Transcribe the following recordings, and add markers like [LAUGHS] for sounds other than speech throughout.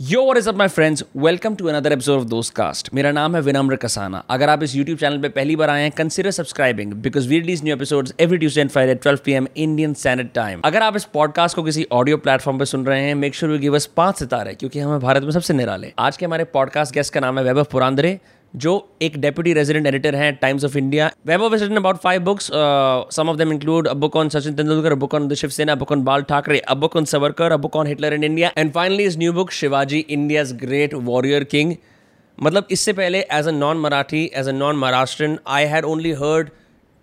यो और is up my friends welcome to another episode of Dost cast मेरा नाम है विनम्र कसाना। अगर आप इस यूट्यूब चैनल पर पहली बार आए हैं consider subscribing because we release new episodes every Tuesday and Friday 12 PM Indian standard time अगर आप इस पॉडकास्ट को किसी ऑडियो प्लेटफॉर्म पर सुन रहे हैं make sure you give us पाँच सितारे, क्योंकि हमें भारत में सबसे निराले आज के हमारे पॉडकास्ट गेस्ट का नाम है वैभव पुरांदरे। जो एक डेप्यूटी रेजिडेंट एडिटर हैं Times of India web of written about five books some of them include book on Sachin Tendulkar book on Shiv Sena book on Bal Thackeray अब book on Savarkar book on Hitler in India and finally is new book Shivaji India's great warrior king मतलब इससे पहले as a non Marathi as a non Maharashtra I had only heard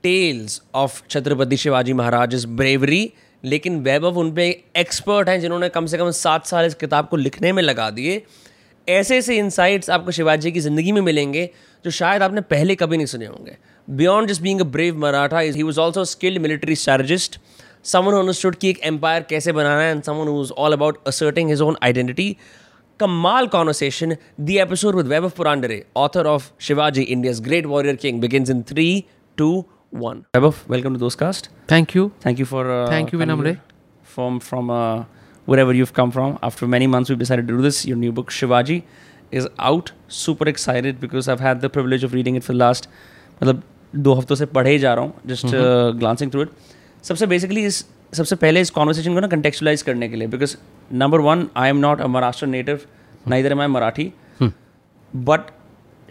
tales of Chhatrapati Shivaji Maharaj is bravery लेकिन वैभव उन पर expert हैं जिन्होंने कम से कम सात साल इस किताब को लिखने में लगा दिए। ऐसे ऐसे इंसाइट्स आपको शिवाजी की ज़िंदगी में मिलेंगे जो शायद आपने पहले कभी नहीं सुने होंगे। Beyond just being a brave Maratha he was also skilled military strategist someone understood कि एक एम्पायर कैसे बनाना है and someone who was all about asserting his own identity कमाल conversation the episode with Vaibhav Purandare author of Shivaji India's great warrior king begins in three two one Vaibhav welcome to Dost cast Thank you. Thank you for uh, Thank you, coming Vinamre. Uh, wherever you've come from. After many months, we've decided to do this. Your new book Shivaji is out. Super excited because I've had the privilege of reading it for the last मतलब दो हफ्तों से पढ़े ही जा रहा हूँ just glancing through it सबसे basically इस सबसे पहले इस कॉन्वर्सेशन को ना कंटेक्चुलाइज करने के लिए because number one I am not a Maharashtra native neither am I Marathi but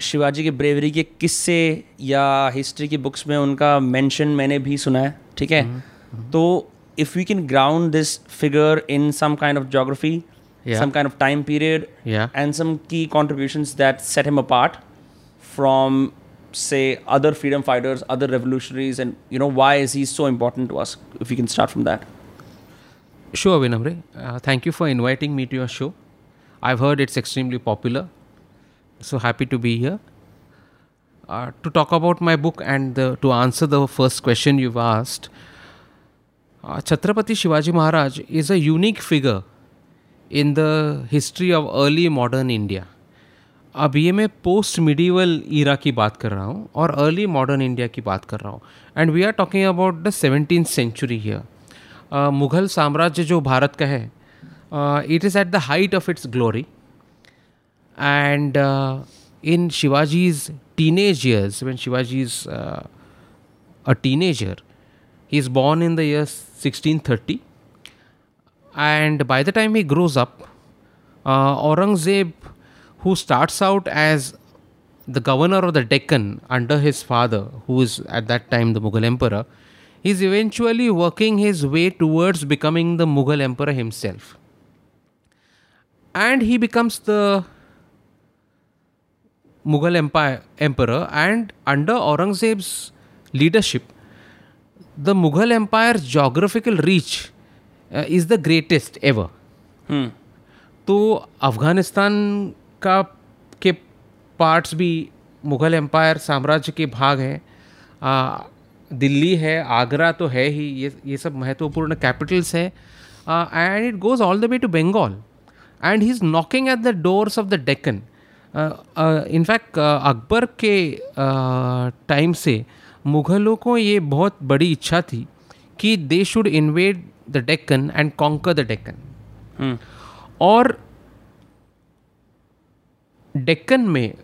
Shivaji के ब्रेवरी के किस्से या हिस्ट्री की बुक्स में उनका मेंशन मैंने भी सुना है ठीक है तो if we can ground this figure in some kind of geography, yeah. some kind of time period, yeah. and some key contributions that set him apart from, say, other freedom fighters, other revolutionaries, and you know why is he so important to us? If we can start from that. Sure, Vinamre. Uh, thank you for inviting me to your show. I've heard it's extremely popular, so happy to be here. Uh, to talk about my book and the, to answer the first question you've asked, Chhatrapati Shivaji Maharaj is a unique figure in the history of early modern India अब ये मैं post medieval Ira की बात कर रहा हूँ और early modern India की बात कर रहा हूँ। And we are talking about the seventeen century here Mughal साम्राज्य जो भारत का है it is at the height of its glory and in Shivaji's teenage years one Shivaji is a teenager a teenager, he is born in the year 1630, and by the time he grows up, uh, Aurangzeb, who starts out as the governor of the Deccan under his father, who is at that time the Mughal emperor, is eventually working his way towards becoming the Mughal emperor himself. And he becomes the Mughal empire emperor, and under Aurangzeb's leadership, the Mughal empire geographical reach is the greatest ever तो अफ़गानिस्तान का के parts भी Mughal empire साम्राज्य के भाग हैं। दिल्ली है आगरा तो है ही ये ये सब महत्वपूर्ण कैपिटल्स हैं। And it goes all the way to Bengal and he is knocking at the doors of the Deccan in fact Akbar के टाइम से मुग़लों को ये बहुत बड़ी इच्छा थी कि they should invade the Deccan and conquer the Deccan और डेक्कन में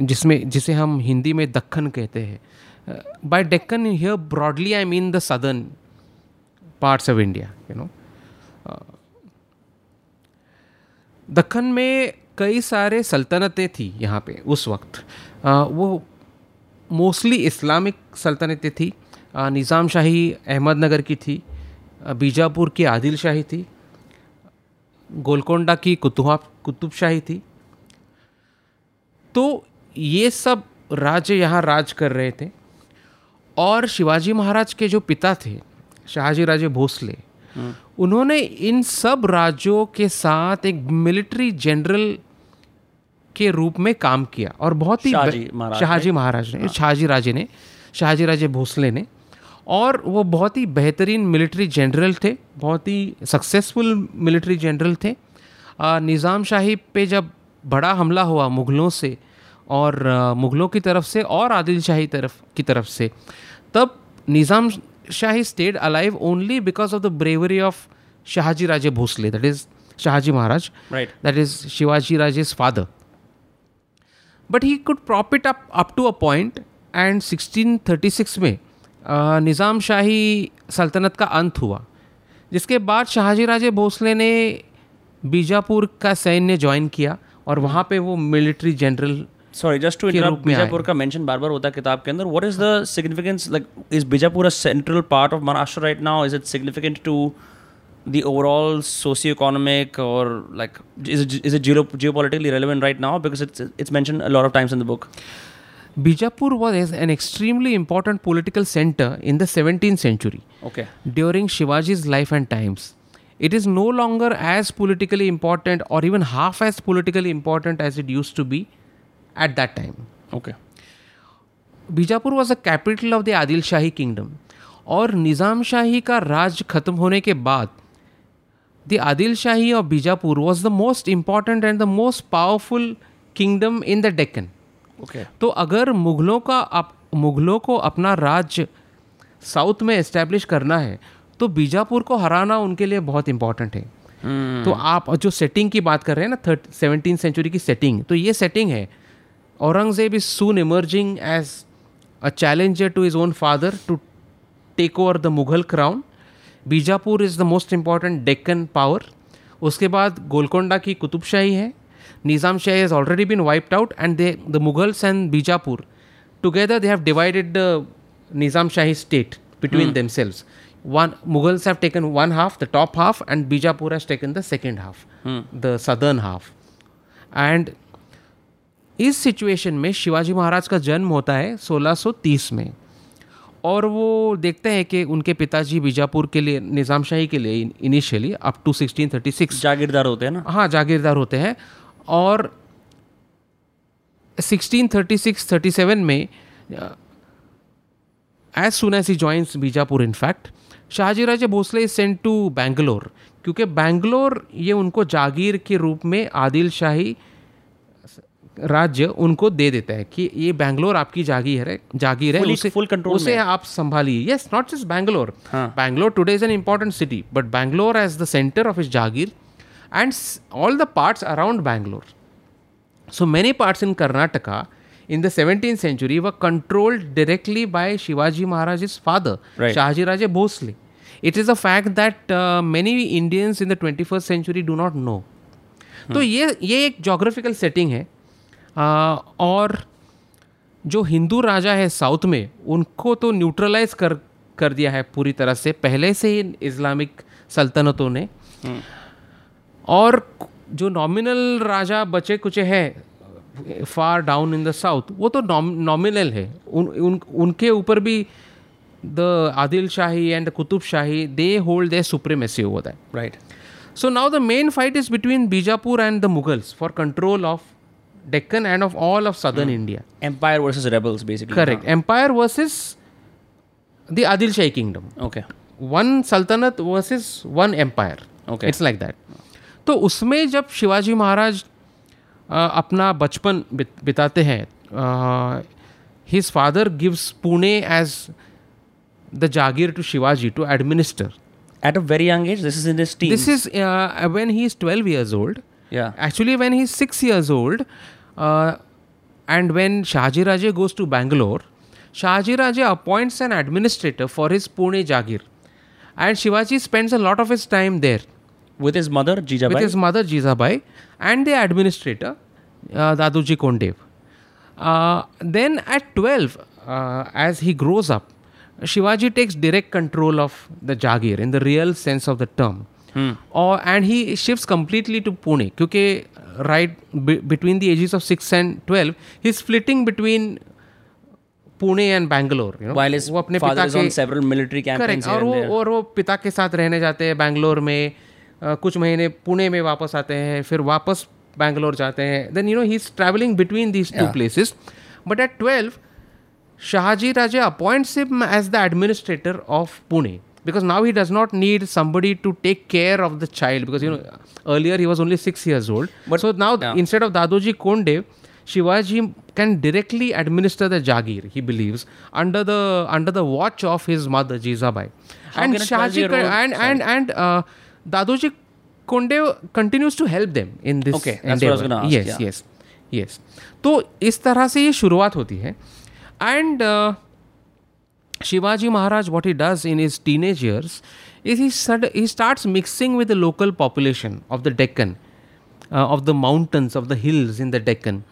जिसमें जिसे हम हिंदी में दक्कन कहते हैं by Deccan here broadly I mean the southern parts of India you know Dakkan में कई सारे सल्तनतें थी यहाँ पे उस वक्त। अ, वो मोस्टली इस्लामिक सल्तनतें थी निज़ाम शाही अहमदनगर की थी बीजापुर की आदिल शाही थी गोलकोंडा की कुतुबा कुतुब शाही थी। तो ये सब राज्य यहाँ राज कर रहे थे और शिवाजी महाराज के जो पिता थे शाहजी राजे भोसले उन्होंने इन सब राज्यों के साथ एक मिलिट्री जनरल के रूप में काम किया और बहुत ही शाहजी महाराज ने? शाहजी राजे ने शाहजी राजे भोसले ने। और वो बहुत ही बेहतरीन मिलिट्री जनरल थे बहुत ही सक्सेसफुल मिलिट्री जनरल थे। निज़ाम शाही पे जब बड़ा हमला हुआ मुग़लों से और मुग़लों की तरफ़ से और आदिल शाही तरफ़ की तरफ़ से तब Nizam Shahi stayed alive only because of the bravery of Shahaji Raje Bhosle, that is Shahaji Maharaj. Right. That is Shivaji Raje's but he could prop up up to a point and 1636 में निज़ाम शाही सल्तनत का अंत हुआ जिसके बाद शाहजी राजे भोसले ने बीजापुर का सैन्य ज्वाइन किया और वहाँ पे वो military general sorry just to interrupt Bijapur का मेंशन बार बार होता है किताब के अंदर. What is the significance like is Bijapur a central part of Maharashtra right now is it significant to the overall socio-economic or like is it is it geo- geopolitically relevant right now? Because it's it's mentioned a lot of times in the book. Bijapur was an extremely important political center in the 17th century Okay. during Shivaji's life and times. It is no longer as politically important or even half as politically important as it used to be at that time. Okay. Bijapur was the capital of the Adil Shahi kingdom और निज़ाम शाही का राज खत्म होने के बाद the Adil Shahi of Bijapur was the most important and the most powerful kingdom in the Deccan Okay. तो अगर मुगलों का अप, मुगलों को अपना राज्य साउथ में इस्टेब्लिश करना है तो बीजापुर को हराना उनके लिए बहुत इंपॉर्टेंट है। तो आप जो सेटिंग की बात कर रहे हैं ना थर्ट सेवनटीन सेंचुरी की सेटिंग तो ये सेटिंग है। Aurangzeb is soon emerging as a challenger to his own father to take over the Mughal crown Bijapur is the most important Deccan power उसके बाद गोलकोंडा की कुतुबशाही है. Nizam Shahi has already been wiped out and they the Mughals and Bijapur together they have divided the Nizam Shahi state between themselves. One Mughals have taken one half, the top half, and Bijapur has taken the second half, the southern half. And इस situation में शिवाजी महाराज का जन्म होता है 1630 में. और वो देखते हैं कि उनके पिताजी बीजापुर के लिए निज़ाम शाही के लिए इनिशियली अप टू 1636 जागीरदार होते हैं ना? हाँ जागीरदार होते हैं। और 1636-37 में as soon as he joins Bijapur in fact Shahaji Raje Bhosle is sent to Bangalore क्योंकि बैंगलोर ये उनको जागीर के रूप में आदिल शाही राज्य उनको दे देता है कि ये बैंगलोर आपकी जागीर है जागीर है उसे फुल कंट्रोल उसे आप संभालिए। Yes not just Bangalore Bangalore today is an important city but Bangalore as the centre of his jagir and all the parts around Bangalore so many parts in Karnataka in the seventeen century were controlled directly by Shivaji Maharaj his father Shahaji Raje Bhosle it is a fact that many Indians in the twenty first century do not know तो ये ये एक geographical setting है और जो हिंदू राजा है south में उनको तो न्यूट्रलाइज कर कर दिया है पूरी तरह से पहले से ही इस्लामिक सल्तनतों ने। और जो नॉमिनल राजा बचे कुचे हैं far down in the south वो तो नॉमिनल है। उन, उन उनके ऊपर भी the Adil Shahi and Qutub Shahi they hold they supremacy over that right so now the main fight is between Bijapur and the Mughals for control of Deccan and of all of southern India empire versus rebels basically correct empire versus the Adil Shahi kingdom okay one सल्तनत versus one empire okay it's like that तो उसमें जब शिवाजी महाराज अपना बचपन बिताते हैं his father gives Pune as the jagir to Shivaji to administer at a very young age this is in this is when he is twelve years old actually when he is six years old uh, and when Shahaji Raje goes to Bangalore, Shahaji Raje appoints an administrator for his Pune Jagir. And Shivaji spends a lot of his time there with his mother Jijabai with his mother Jizabai and the administrator uh, Daduji Kondev. Uh, then at 12, uh, as he grows up, Shivaji takes direct control of the Jagir in the real sense of the term. Hmm. और and he shift completely to Pune क्योंकि right between the ages of six and twelve he is splitting between Pune and Bangalore वो अपने पिता के several military और वो और वो पिता के साथ रहने जाते हैं बैंगलोर में कुछ महीने पुणे में वापस आते हैं फिर वापस बैंगलोर जाते हैं। Then you know he is travelling between these two places but at twelve Shahaji Raje appoints him as the administrator of Pune because now he does not need somebody to take care of the child because you know earlier he was only six years old But- so now yeah. instead of dadoji kondev shivaji can directly administer the jagir he believes under the under the watch of his mother jizabai and can a shahaji 12-year-old and and and uh, dadoji Konde continues to help them in this Okay, that's endeavor. what I was gonna ask, yes yeah. yes yes तो इस तरह से ये शुरुआत होती है and Shivaji Maharaj what he does in his teenagers is he सड he start mixing with the local population of the Deccan of the mountains of the hills in the Deccan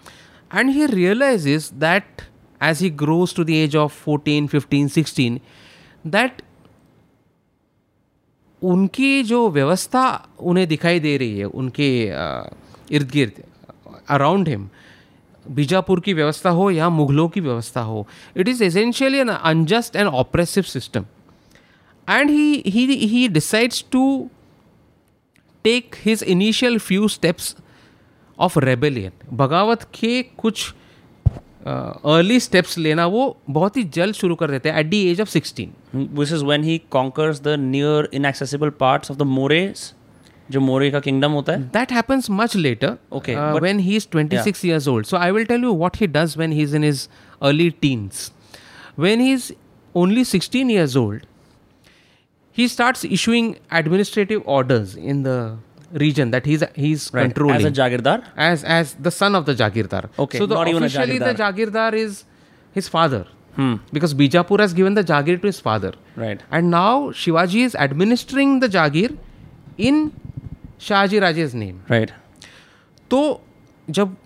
and he realise is that as he grows to the age of fourteen fifteen sixteen that उनकी जो व्यवस्था उन्हें दिखाई दे रही है, उनके इर्द गिर्द अराउंड हिम बीजापुर की व्यवस्था हो या मुगलों की व्यवस्था हो it is essentially an unjust and oppressive system and he he he decides to take his initial few steps of rebellion बगावत के कुछ अर्ली uh, स्टेप्स लेना वो बहुत ही जल्द शुरू कर देते हैं at the age of sixteen This is when he conquers the near inaccessible parts of the Mores, जो मोरे का किंगडम होता है that That happens much later. Okay, uh, but- when he's 26 years old. So I will tell you what he does when he's in his early teens. When he's only 16 years old, he starts issuing administrative orders in the region that he's he's Right, controlling as a jagirdar as as the son of the Jagirdar. Okay, so the not officially even a officially the Jagirdar is his father Hmm. because Bijapur has given the Jagir to his father. right And now Shivaji is administering the Jagir in Shahaji Raje's name right तो जब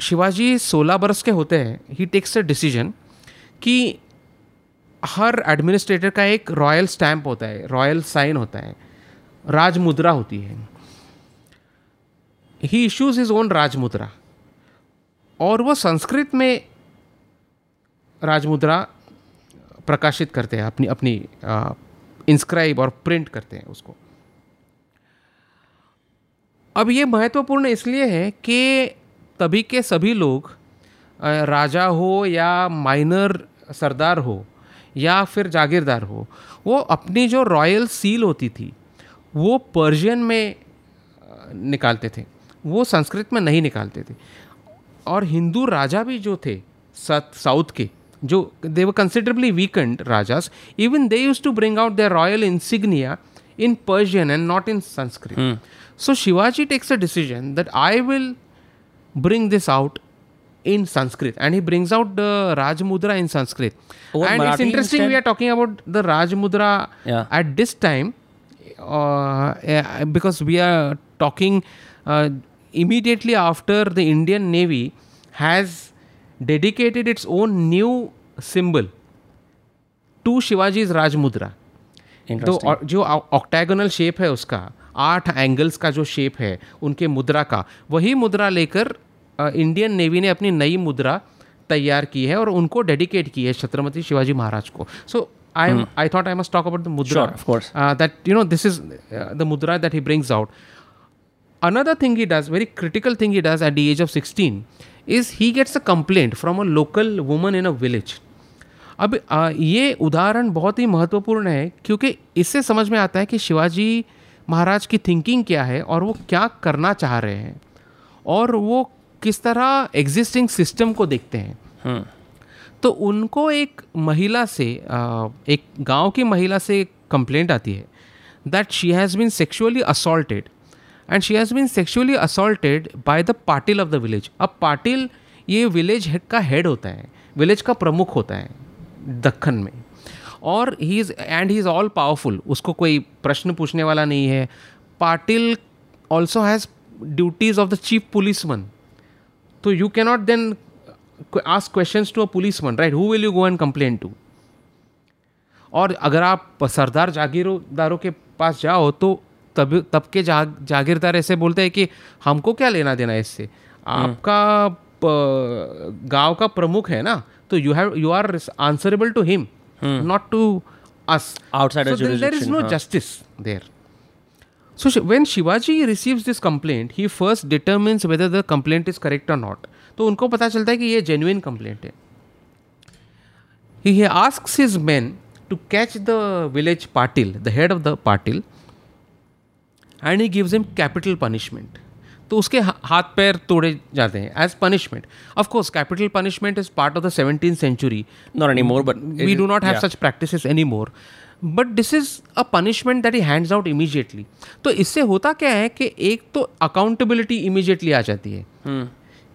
शिवाजी 16 बरस के होते हैं he takes a decision कि हर administrator का एक रॉयल स्टैम्प होता है रॉयल साइन होता है राज मुद्रा होती है। He issues his own raj mudra और वो संस्कृत में राज मुद्रा प्रकाशित करते हैं अपनी अपनी इंस्क्राइब और प्रिंट करते हैं उसको। अब ये महत्वपूर्ण इसलिए है कि तभी के सभी लोग राजा हो या माइनर सरदार हो या फिर जागीरदार हो, वो अपनी जो रॉयल सील होती थी, वो पर्शियन में निकालते थे, वो संस्कृत में नहीं निकालते थे और हिंदू राजा भी जो थे, साउथ के, जो they were considerably weakened rajas even they used to bring out their royal insignia in Persian and not in Sanskrit. So Shivaji takes a decision that I will bring this out in Sanskrit, and he brings out the Raj Mudra in Sanskrit. Over and it's Marathi interesting we instead? are talking about the Raj Mudra Yeah. at this time uh, eh, because we are talking uh, immediately after the Indian Navy has dedicated its own new symbol to Shivaji's Raj Mudra. तो Interesting. और जो ऑक्टेगोनल shape है उसका आठ angles का जो shape है उनके मुद्रा का। वही मुद्रा लेकर इंडियन नेवी ने अपनी नई मुद्रा तैयार की है और उनको डेडिकेट की है छत्रपति शिवाजी महाराज को। So I I thought I must talk about the mudra Sure, of course. That you know this is the mudra that he brings out another thing he does very critical thing he does at the age of 16 is he gets a complaint from a local woman in a village. अब ये उदाहरण बहुत ही महत्वपूर्ण है क्योंकि इससे समझ में आता है कि शिवाजी महाराज की थिंकिंग क्या है और वो क्या करना चाह रहे हैं? और वो किस तरह एग्जिस्टिंग सिस्टम को देखते हैं? हम्म। तो उनको एक महिला से एक गाँव की महिला से कंप्लेंट आती है that she has been sexually assaulted and she has been sexually assaulted by the Patil of the village अब पाटिल ये विलेज का हेड होता है विलेज का प्रमुख होता है दखन में। और he is and he is all powerful उसको कोई प्रश्न पूछने वाला नहीं है। Patil also has duties of the chief policeman तो you cannot then ask questions to a policeman right? Who will you go and complain to? और अगर आप सरदार जागीरदारों के पास जाओ तो तब तब के जाग जागीरदार ऐसे बोलते हैं कि हमको क्या लेना देना है इससे आपका गाँव का प्रमुख है ना? तो you have you are answerable to him not to us Outside so there, there is no huh. justice there so Shi- when Shivaji receives this complaint, he first determines whether the complaint is correct or not. तो उनको पता चलता है कि ये genuine complaint है. He, he asks his men to catch the village patil, the head of the patil, and he gives him capital punishment. तो उसके हाथ पैर तोड़े जाते हैं as punishment of course capital punishment is part of the seventeen century not any more but we do not have such practice any more but this is a punishment that he hands out immediately तो इससे होता क्या है कि एक तो accountability immediately आ जाती है। हम्म,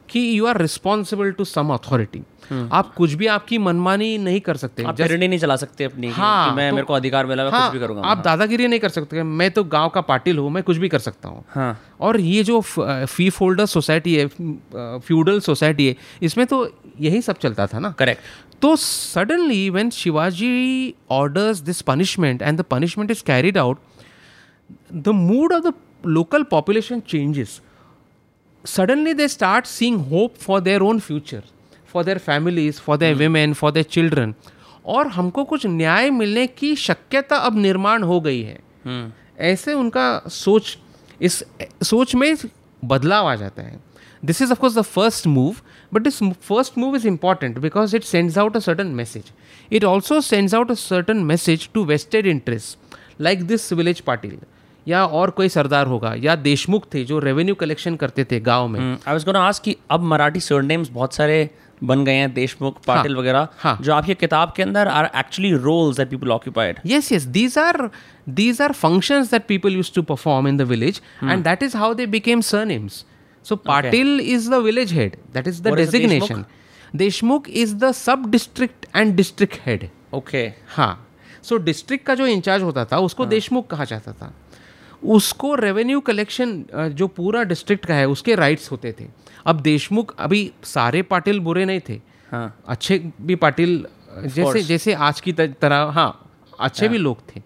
कि you are responsible to some authority आप कुछ भी आपकी मनमानी नहीं कर सकते आप पेरडी नहीं चला सकते अपनी हाँ, कि मैं तो- मेरे को अधिकार मिला मैं हाँ, कुछ भी करूँगा। आप दादागिरी नहीं कर सकते मैं तो गाँव का पाटिल हूँ मैं कुछ भी कर सकता हूँ। हाँ। और ये जो फ़ी फोल्डर सोसाइटी है फ्यूडल सोसाइटी है इसमें तो यही सब चलता था ना? करेक्ट तो suddenly when Shivaji orders this punishment and the punishment is carried out the mood of the local population changes. Suddenly they start seeing hope for their own future for their families for their women for their children. और हमको कुछ न्याय मिलने की शक्यता अब निर्माण हो गई है। हम्म ऐसे उनका सोच इस सोच में बदलाव आ जाता है। This is of course the first move but this first move is important because it sends out a certain message it also sends out a certain message to vested interest like this village Patil या और कोई सरदार होगा या देशमुख थे जो revenue collection करते थे गाँव में। आई वाज गोना आस्क कि अब मराठी सरनेम्स बहुत सारे बन गए हैं देशमुख हाँ, पाटिल हाँ, वगैरह हाँ, जो आपकी किताब के अंदर are actually roles that people occupied yes yes these are these are functions that people used to perform in the village and that is how they became surnames so Patil is the village head that is the designation Deshmukh is the sub district and district head okay हाँ। So so, district का जो in charge होता था उसको हाँ. देशमुख कहा जाता था। उसको रेवेन्यू कलेक्शन जो पूरा डिस्ट्रिक्ट का है उसके राइट्स होते थे। अब देशमुख अभी सारे पाटिल बुरे नहीं थे। हाँ। अच्छे भी पाटिल जैसे जैसे आज की तरह हाँ अच्छे हाँ। भी लोग थे।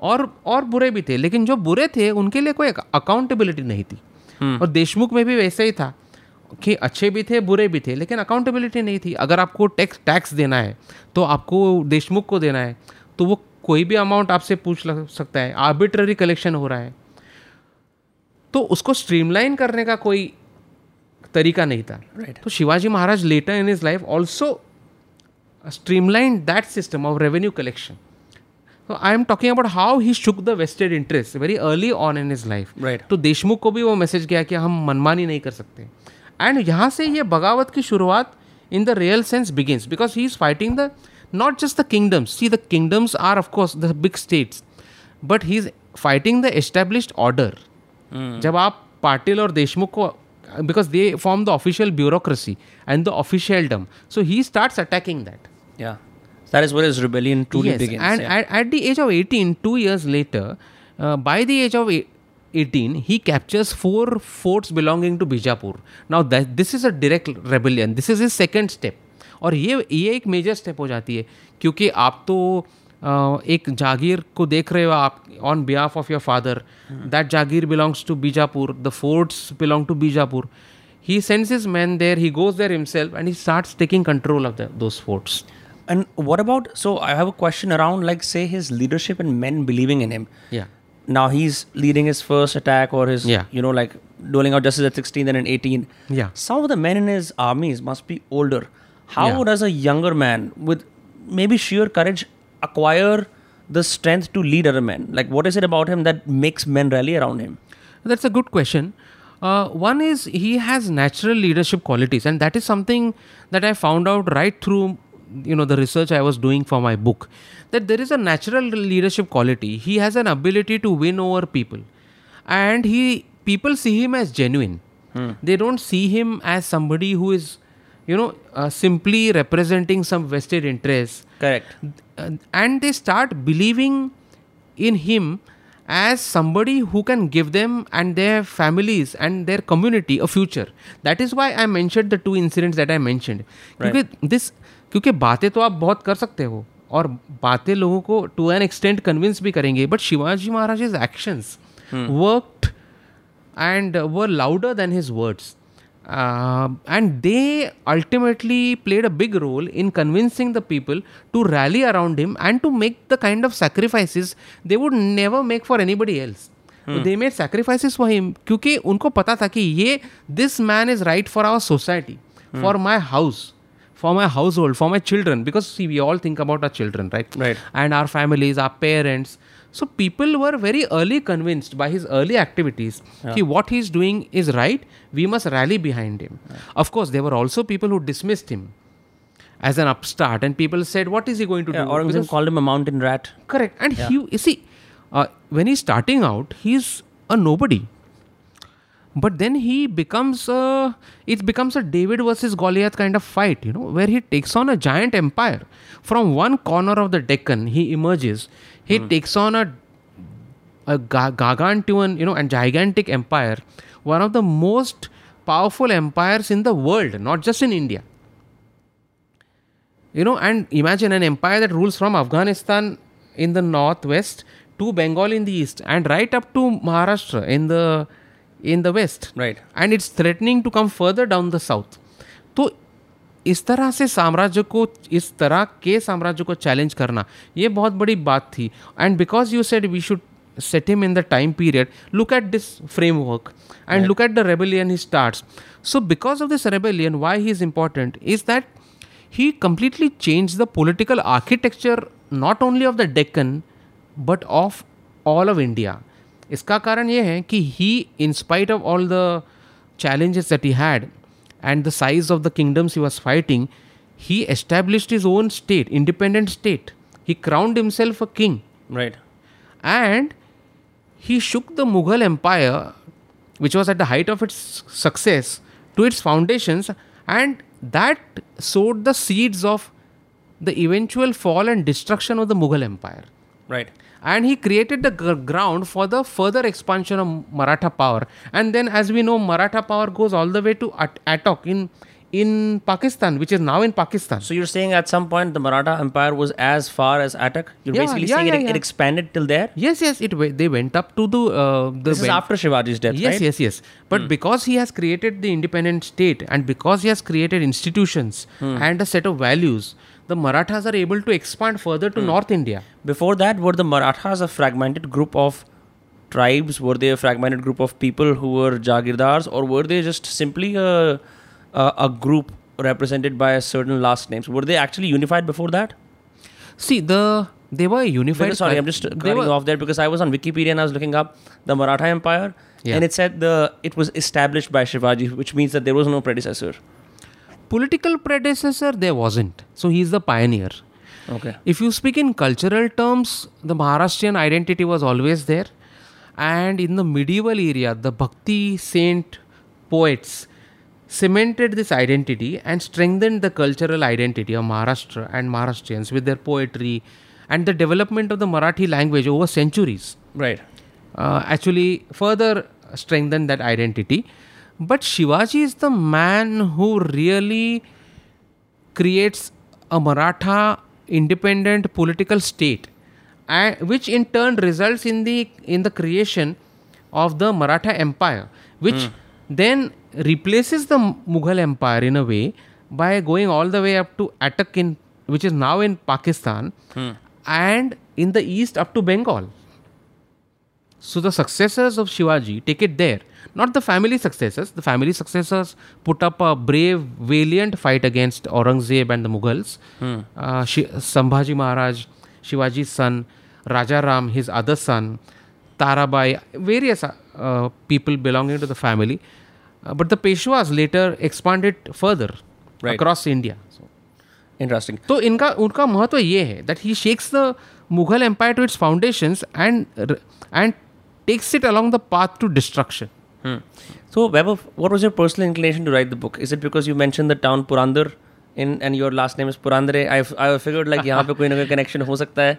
और और बुरे भी थे लेकिन जो बुरे थे उनके लिए कोई अकाउंटेबिलिटी नहीं थी। और देशमुख में भी वैसे ही था कि अच्छे भी थे बुरे भी थे लेकिन अकाउंटेबिलिटी नहीं थी। अगर आपको टैक्स टैक्स देना है तो आपको देशमुख को देना है तो वो कोई भी अमाउंट आपसे पूछ लग सकता है आर्बिट्ररी कलेक्शन हो रहा है तो उसको स्ट्रीमलाइन करने का कोई तरीका नहीं था Right. तो Shivaji Maharaj later in his life also streamline that system of revenue collection So I am talking about how he shook the vested interest very early on in his life. Right. तो देशमुख को भी वो message गया कि हम मनमानी नहीं कर सकते एंड यहाँ से ये बगावत की शुरुआत in the real sense begins because he is fighting the Not just the kingdoms see the kingdoms are of course the big states but he is fighting the established order जब आप पाटिल और देशमुख को because they form the official bureaucracy and the officialdom so he starts attacking that Yeah. That is where his rebellion truly yes, begins. and yeah. at, at the age of 18, two years later, uh, by the age of eight- 18, he captures four forts belonging to Bijapur. Now, that, this is a direct rebellion. This is his second step. और ये ये एक major step हो जाती है क्योंकि आप तो एक जागीर को देख रहे हो आप on behalf of your father that jagir belongs to Bijapur the forts belong to Bijapur he sends his men there he goes there himself and he start taking control of those forts and what about so I have a question around like say his leadership and men believing in him या now he is leading his first attack और his you know like doling out just is at sixteen and eighteen या some of the men in his armies must be older How Yeah. does a younger man with maybe sheer courage acquire the strength to lead other men? Like, what is it about him that makes men rally around him? That's a good question. Uh, one is he has natural leadership qualities, and that is something that I found out right through you know the research I was doing for my book. That there is a natural leadership quality. He has an ability to win over people, and he people see him as genuine. They don't see him as somebody who is you know uh, simply representing some vested interests Correct. uh, and they start believing in him as somebody who can give them and their families and their community a future that is why i mentioned the two incidents that i mentioned क्योंकि this क्योंकि बातें तो आप बहुत कर सकते हो और बातें लोगों को टू एन एक्सटेंट कन्विंस भी करेंगे but Shivaji Maharaj actions worked and uh, were louder than his words. Uh, and they ultimately played a big role in convincing the people to rally around him and to make the kind of sacrifices they would never make for anybody else. They made sacrifices for him क्योंकि उनको पता था कि ये this man is right for our society, for my house, for my household, for my children. Because see, we all think about our children, right? Right. And our families, our parents. so people were very early convinced by his early activities that what he's doing is right. We must rally behind him. Of course, there were also people who dismissed him as an upstart, and people said, "What is he going to Yeah, do?" Aurangzeb called him a mountain rat. Correct. And he, you see, uh, when he's starting out, he's a nobody. But then he becomes a, it becomes a David versus Goliath kind of fight, you know, where he takes on a giant empire. From one corner of the Deccan, he emerges. He hmm. takes on a, a ga- gargantuan, you know, and gigantic empire, one of the most powerful empires in the world, not just in India you know and imagine an empire that rules from afghanistan in the northwest to bengal in the east and right up to maharashtra in the in the west right and it's threatening to come further down the south तो इस तरह से साम्राज्य को इस तरह के साम्राज्य को चैलेंज करना ये बहुत बड़ी बात थी। And because you said we should set him in the time period look at this framework and look at the rebellion he start so because of this rebellion why he is important is that he completely change the political architecture not only of the Deccan but of all of India इसका कारण ये है कि he in spite of all the challenges that he had and the size of the kingdoms he was fighting he establish his own state independent state he crowned himself a king right and he shook the Mughal empire which was at the height of its success to its foundation and that sowed the seeds of the eventual fall and destruction of the Mughal empire right And he created the gr- ground for the further expansion of Maratha power. And then, as we know, Maratha power goes all the way to At- Attock in in Pakistan, which is now in Pakistan. So you're saying at some point the Maratha Empire was as far as Attock? You're Yeah, basically yeah, saying yeah, it, it expanded till there? yes, yes, it they went up to the uh, the This is after Shivaji's death, yes right? Hmm. yes yes but because he has created the independent state and because he has created institutions Hmm. and a set of values the marathas are able to expand further to hmm. north india Before that, were the Marathas a fragmented group of tribes? Were they a fragmented group of people who were Jagirdars? Or were they just simply a, a, a group represented by a certain last names? Were they actually unified before that? see the they were unified Because, sorry, I'm just cutting were- off there because I was on Wikipedia and I was looking up the Maratha Empire, Yeah. and it said the it was established by Shivaji, which means that there was no predecessor. Political predecessor there wasn't so he's the pioneer Okay. If you speak in cultural terms, the Maharashtrian identity was always there. And in the medieval era, the Bhakti saint poets cemented this identity and strengthened the cultural identity of Maharashtra and Maharashtrians with their poetry and the development of the Marathi language over centuries Right. uh, actually further strengthen that identity. But Shivaji is the man who really creates a Maratha independent political state, and which in turn results in the in the creation of the Maratha Empire, which hmm. then replaces the Mughal Empire in a way by going all the way up to Attock in which is now in Pakistan, hmm. and in the east up to Bengal. So the successors of Shivaji take it there. Not the family successors. The family successors put up a brave, valiant fight against Aurangzeb and the Mughals. Uh, Shi- Sambhaji Maharaj, Shivaji's son, Raja Ram, his other son, Tarabai, various uh, people belonging to the family. Uh, but the Peshwas later expanded further Right. across India. So, Interesting. तो इनका उनका महत्व ये है that he shakes the Mughal empire to its foundations and and Takes it along the path to destruction Hmm. So, Vaibhav, what was your personal inclination to write the book? Is it because you mentioned the town Purandar in and your last name is Purandare? I I figured like यहाँ पे कोई ना कोई connection हो सकता है.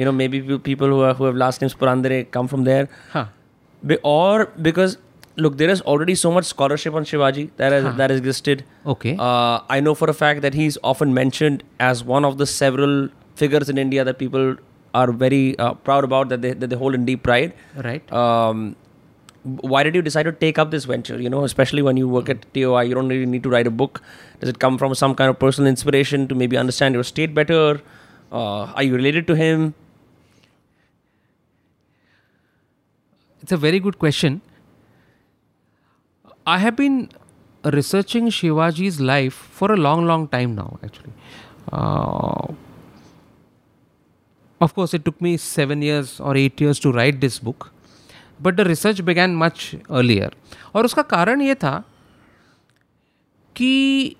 You know, maybe pe- people who are, who have last names Purandare come from there. हाँ Be, or because look, there is already so much scholarship on Shivaji that has that has existed. Okay Uh, I know for a fact that he's often mentioned as one of the several figures in India that people are very uh, proud about that they, that they hold in deep pride. Right. Um, why did you decide to take up this venture? You know, especially when you work at TOI, you don't really need to write a book. Does it come from some kind of personal inspiration to maybe understand your state better? Uh, are you related to him? It's a very good question. I have been researching Shivaji's life for a long, long time now, actually. Uh, of course, it took me seven years or eight years to write this book, but the research began much earlier. और उसका कारण ये था कि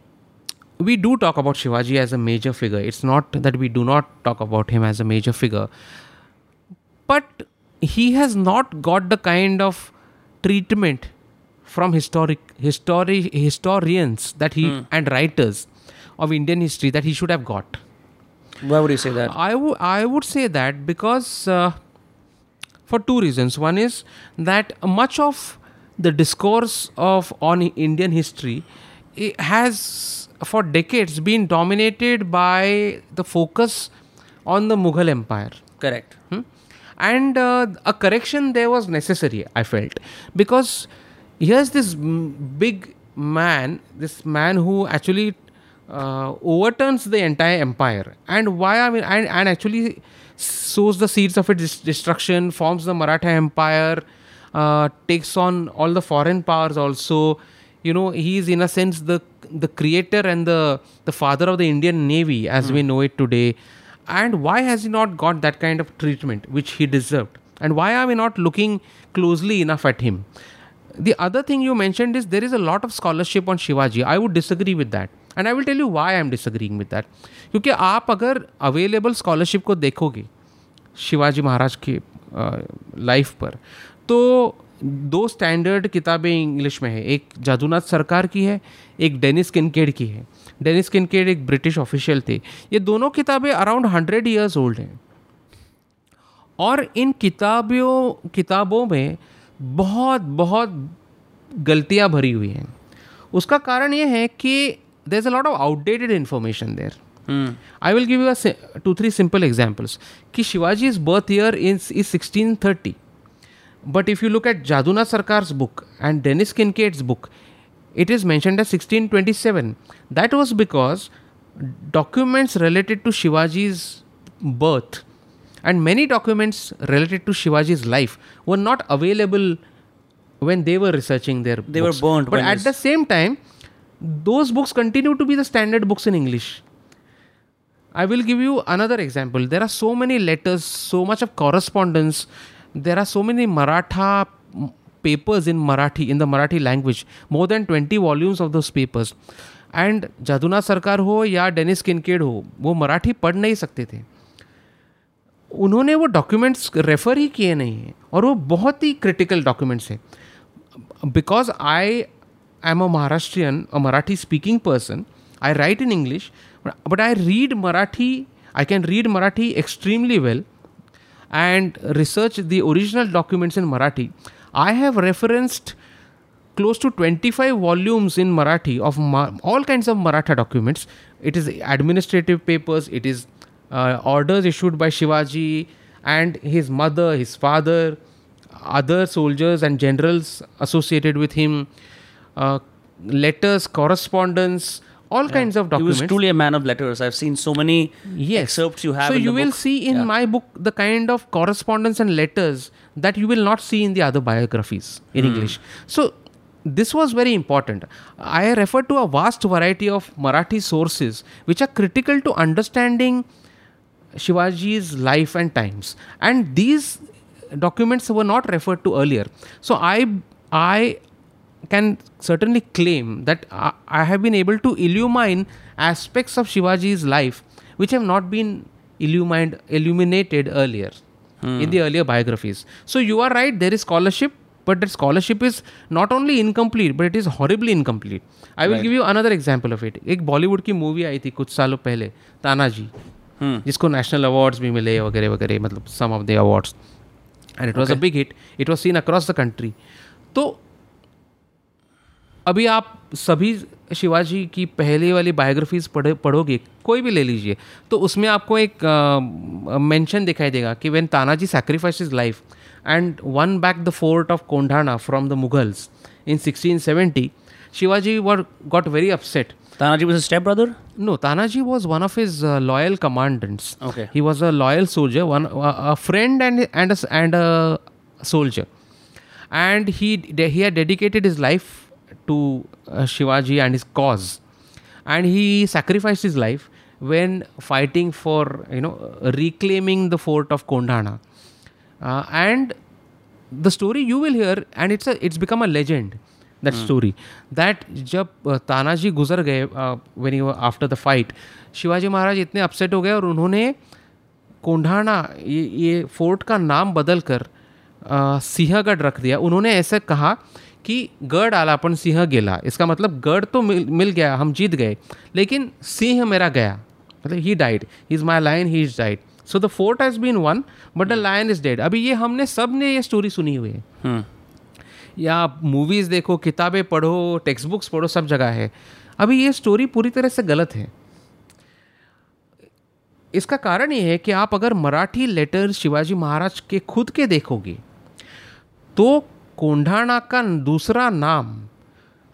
we do talk about Shivaji as a major figure. It's not that we do not talk about him as a major figure, but he has not got the kind of treatment from historic histori- historians that he and writers of Indian history that he should have got. Why would you say that? I would I would say that because uh, for two reasons. One is that much of the discourse of on Indian history has for decades been dominated by the focus on the Mughal Empire. Correct. Hmm? And uh, a correction there was necessary, I felt. Because here's this m- big man, this man who actually uh, overturns the entire empire. And why, I mean, and, and actually sows the seeds of its destruction, forms the Maratha Empire, uh, takes on all the foreign powers also. You know, he is in a sense the the creator and the the father of the Indian Navy as we know it today. And why has he not got that kind of treatment which he deserved? And why are we not looking closely enough at him? The other thing you mentioned is there is a lot of scholarship on Shivaji. I would disagree with that. And I will tell you why I am disagreeing with that. क्योंकि आप अगर available scholarship को देखोगे, शिवाजी महाराज के life पर तो दो standard किताबें इंग्लिश में है। एक जादूनाथ सरकार की है, एक डेनिस किनकेड की है। डेनिस किनकेड एक ब्रिटिश ऑफिशियल थे। ये दोनों किताबें अराउंड हंड्रेड ईयर्स ओल्ड हैं। और इन किताबों किताबों में बहुत बहुत गलतियाँ भरी हुई हैं। उसका कारण ये है कि there's a lot of outdated information there. Hmm. I will give you a si- two three simple examples. Ki Shivaji's birth year is, is 1630. But if you look at Jaduna Sarkar's book and Dennis Kincaid's book, it is mentioned as 1627. That was because documents related to Shivaji's birth and many documents related to Shivaji's life were not available when they were researching their they books. were burned but at the same time those books continue to be the standard books in English. I will give you another example. There are so many letters, so much of correspondence. There are so many Maratha mm, papers in Marathi, in the Marathi language. More than 20 volumes of those papers. And Jadunath Sarkar हो या Dennis किनकेड हो वो मराठी पढ़ नहीं सकते थे उन्होंने वो डॉक्यूमेंट्स रेफर ही किए नहीं हैं और वो बहुत ही क्रिटिकल डॉक्यूमेंट्स हैं because I I'm a Maharashtrian, a Marathi speaking person. I write in English, but, but I read Marathi, I can read Marathi extremely well and research the original documents in Marathi. I have referenced close to 25 volumes in Marathi of ma- all kinds of Maratha documents. It is administrative papers, it is uh, orders issued by Shivaji and his mother, his father, other soldiers and generals associated with him uh, letters, correspondence, all kinds of documents. He was truly a man of letters. I've seen so many yes. excerpts you have. So you will book. see in Yeah. my book the kind of correspondence and letters that you will not see in the other biographies Hmm. in English. So this was very important. I refer to a vast variety of Marathi sources which are critical to understanding Shivaji's life and times, and these documents were not referred to earlier. So I I can certainly claim that I, I have been able to illumine aspects of Shivaji's life which have not been illumined illuminated earlier in the earlier biographies. So you are right, there is scholarship, but that scholarship is not only incomplete, but it is horribly incomplete. I will give you another example of it. एक बॉलीवुड की movie आई थी कुछ सालों पहले तानाजी जिसको national awards भी मिले वगैरह वगैरह मतलब some of the awards and it was a big hit it was seen across the country तो अभी आप सभी शिवाजी की पहले वाली बायोग्राफीज पढ़े पढ़ोगे कोई भी ले लीजिए तो उसमें आपको एक मेंशन दिखाई देगा कि when Tanaji sacrifice his life and won back the fort of Kondana from the Mughals in sixteen seventy Shivaji were got very upset Tanaji was step brother no Tanaji was one of his loyal commandants okay he was a loyal soldier one a friend and and and soldier and he dedicated his life to uh, Shivaji and his cause, and he sacrificed his life when fighting for you know reclaiming the fort of Kondhana. Uh, and the story you will hear and it's a it's become a legend that story that जब uh, Tanaji गुजर गए when he after the fight Shivaji Maharaj इतने upset हो गए और उन्होंने कोंढाणा ये ये फोर्ट का नाम बदल कर सिंहगढ़ रख दिया उन्होंने ऐसे कहा कि गढ़ आलापन सिंह गेला। इसका मतलब गढ़ तो मिल मिल गया हम जीत गए। लेकिन सिंह मेरा गया। मतलब he died he is my lion he is died so the fort has been won but the lion is dead अभी ये हमने सबने ये स्टोरी सुनी हुई है। हम्म। या मूवीज़ देखो किताबें पढ़ो टेक्स्ट बुक्स पढ़ो सब जगह है। अभी ये स्टोरी पूरी तरह से गलत है। इसका कारण ये है कि आप अगर मराठी लेटर शिवाजी महाराज के खुद के देखोगे तो कोंढाणा का दूसरा नाम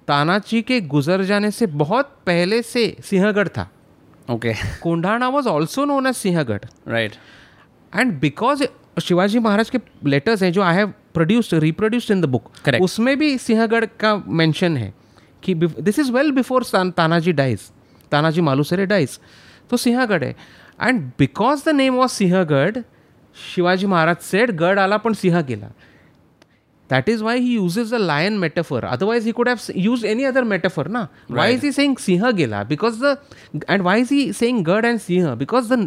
तानाजी के गुजर जाने से बहुत पहले से सिंहगढ़ था। Okay Kondhana was also known as Sinhagad. Right and because Shivaji Maharaj के लेटर्स हैं जो I have produced reproduced in the book. उसमें भी सिंहगढ़ का मेंशन है कि this is well before Tanaji dies Tanaji Malusare dies तो सिंहगढ़ है। And because the name was Sinhagad Shivaji Maharaj said गढ़ आला पण सिंह गेला। That is why he uses the lion metaphor. Otherwise, he could have used any other metaphor, na? Right. Why is he saying Siha Gila? Because the and why is he saying Gad and Siha? Because the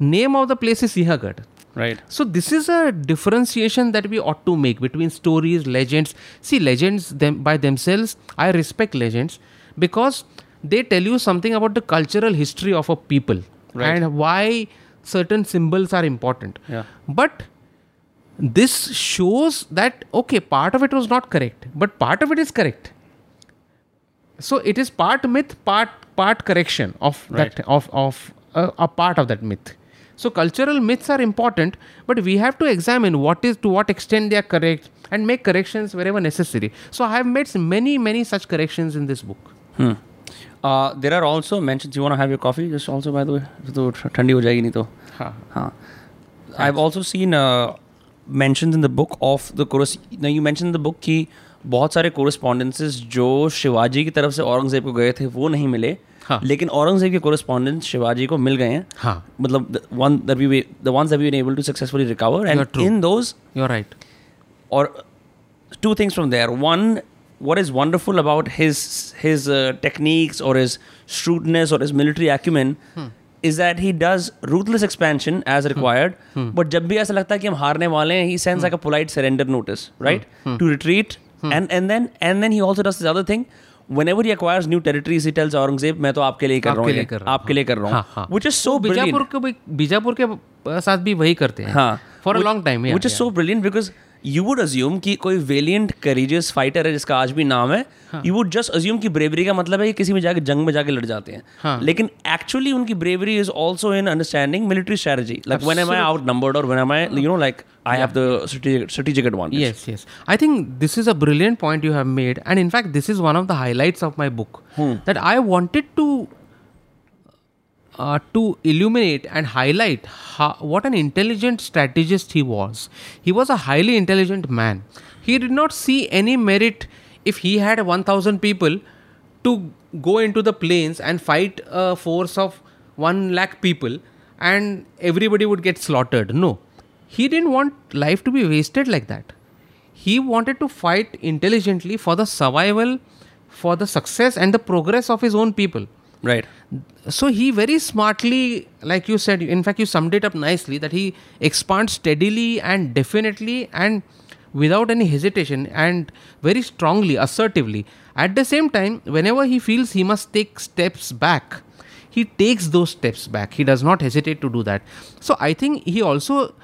name of the place is Sihagarh. Right. So this is a differentiation that we ought to make between stories, legends. See, legends them by themselves, I respect legends because they tell you something about the cultural history of a people right. and why certain symbols are important. Yeah. But this shows that okay part of it was not correct but part of it is correct. So it is part myth part part correction of right. that of of uh, a part of that myth. So cultural myths are important but we have to examine what is to what extent they are correct and make corrections wherever necessary. So i have made many many such corrections in this book. Hmm. uh, there are also mentions you want to have your coffee just also by the way? So i've also seen uh, mention in the book of the chorus you mention the book की बहुत सारे कोरस्पॉन्डेंसेज जो शिवाजी की तरफ़ से औरंगज़ेब को गए थे वो नहीं मिले। हाँ. लेकिन औरंगज़ेब के कोरस्पॉन्डेंस शिवाजी को मिल गए हैं। हाँ. मतलब one that we able to successfully recover and in those you right और two things from there one what is wonderful about his his techniques और हिज श्रूटनेस और is military acumen is that he does ruthless expansion as required but जब भी ऐसा लगता है कि हम हारने वाले हैं he sends like a polite surrender notice right to retreat and and then and then he also does this other thing whenever he acquires new territories he tells Aurangzeb मैं तो आपके लिए कर रहा हूँ आपके लिए कर रहा हाँ, हूँ हाँ। which is so brilliant Bijapur के बीजापुर के साथ भी वही करते हैं हाँ for a Which- long time which is so brilliant because you would assume कि कोई वेलियंट करेजियस फाइटर है जिसका आज भी नाम है यू वुड जस्ट अज्यूम कि ब्रेवरी का मतलब है कि किसी भी जाके जंग में जाके लड़ जाते हैं हाँ. लेकिन एक्चुअली उनकी bravery is also in understanding military strategy like when am I outnumbered or when am I you know like I have the strategic advantage Yes, yes. I think this is a brilliant point you have made. And in fact, this is one of the highlights of my book. That I wanted to uh, to illuminate and highlight how, what an intelligent strategist he was. He was a highly intelligent man. He did not see any merit if he had 1000 people to go into the plains and fight a force of 1 lakh people and everybody would get slaughtered. No. He didn't want life to be wasted like that. He wanted to fight intelligently for the survival, for the success and the progress of his own people. Right So he very smartly, like you said, in fact, you summed it up nicely that he expands steadily and definitely and without any hesitation and very strongly, assertively. At the same time, whenever he feels he must take steps back, he takes those steps back. He does not hesitate to do that. So I think he also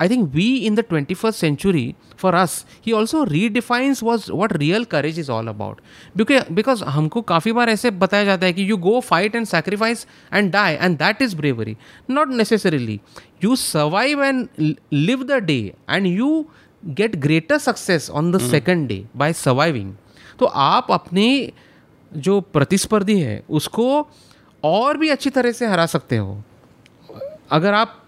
I think we in the 21st century, for us, he also redefines was what real courage is all about. Because because हमको काफ़ी बार ऐसे बताया जाता है कि you go fight and sacrifice and die and that is bravery. Not necessarily. You survive and l- live the day and you get greater success on the second day by surviving. तो आप अपने जो प्रतिस्पर्धी है उसको और भी अच्छी तरह से हरा सकते हो अगर आप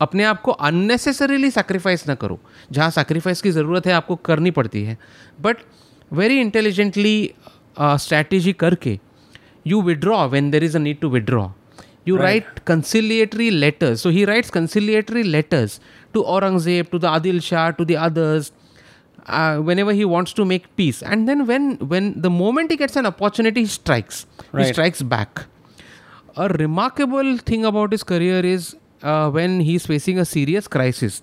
अपने आप को अननेसेसरीली सेक्रीफाइस ना करो। जहाँ सेक्रीफाइस की ज़रूरत है आपको करनी पड़ती है। बट वेरी इंटेलिजेंटली स्ट्रैटेजी करके you withdraw when there is a need to withdraw you write conciliatory letters so he writes conciliatory letters to Aurangzeb to the Adil Shah to the others whenever he wants to make peace and then when when the moment he gets an opportunity strikes strikes back a remarkable thing about is career is uh, when he's facing a serious crisis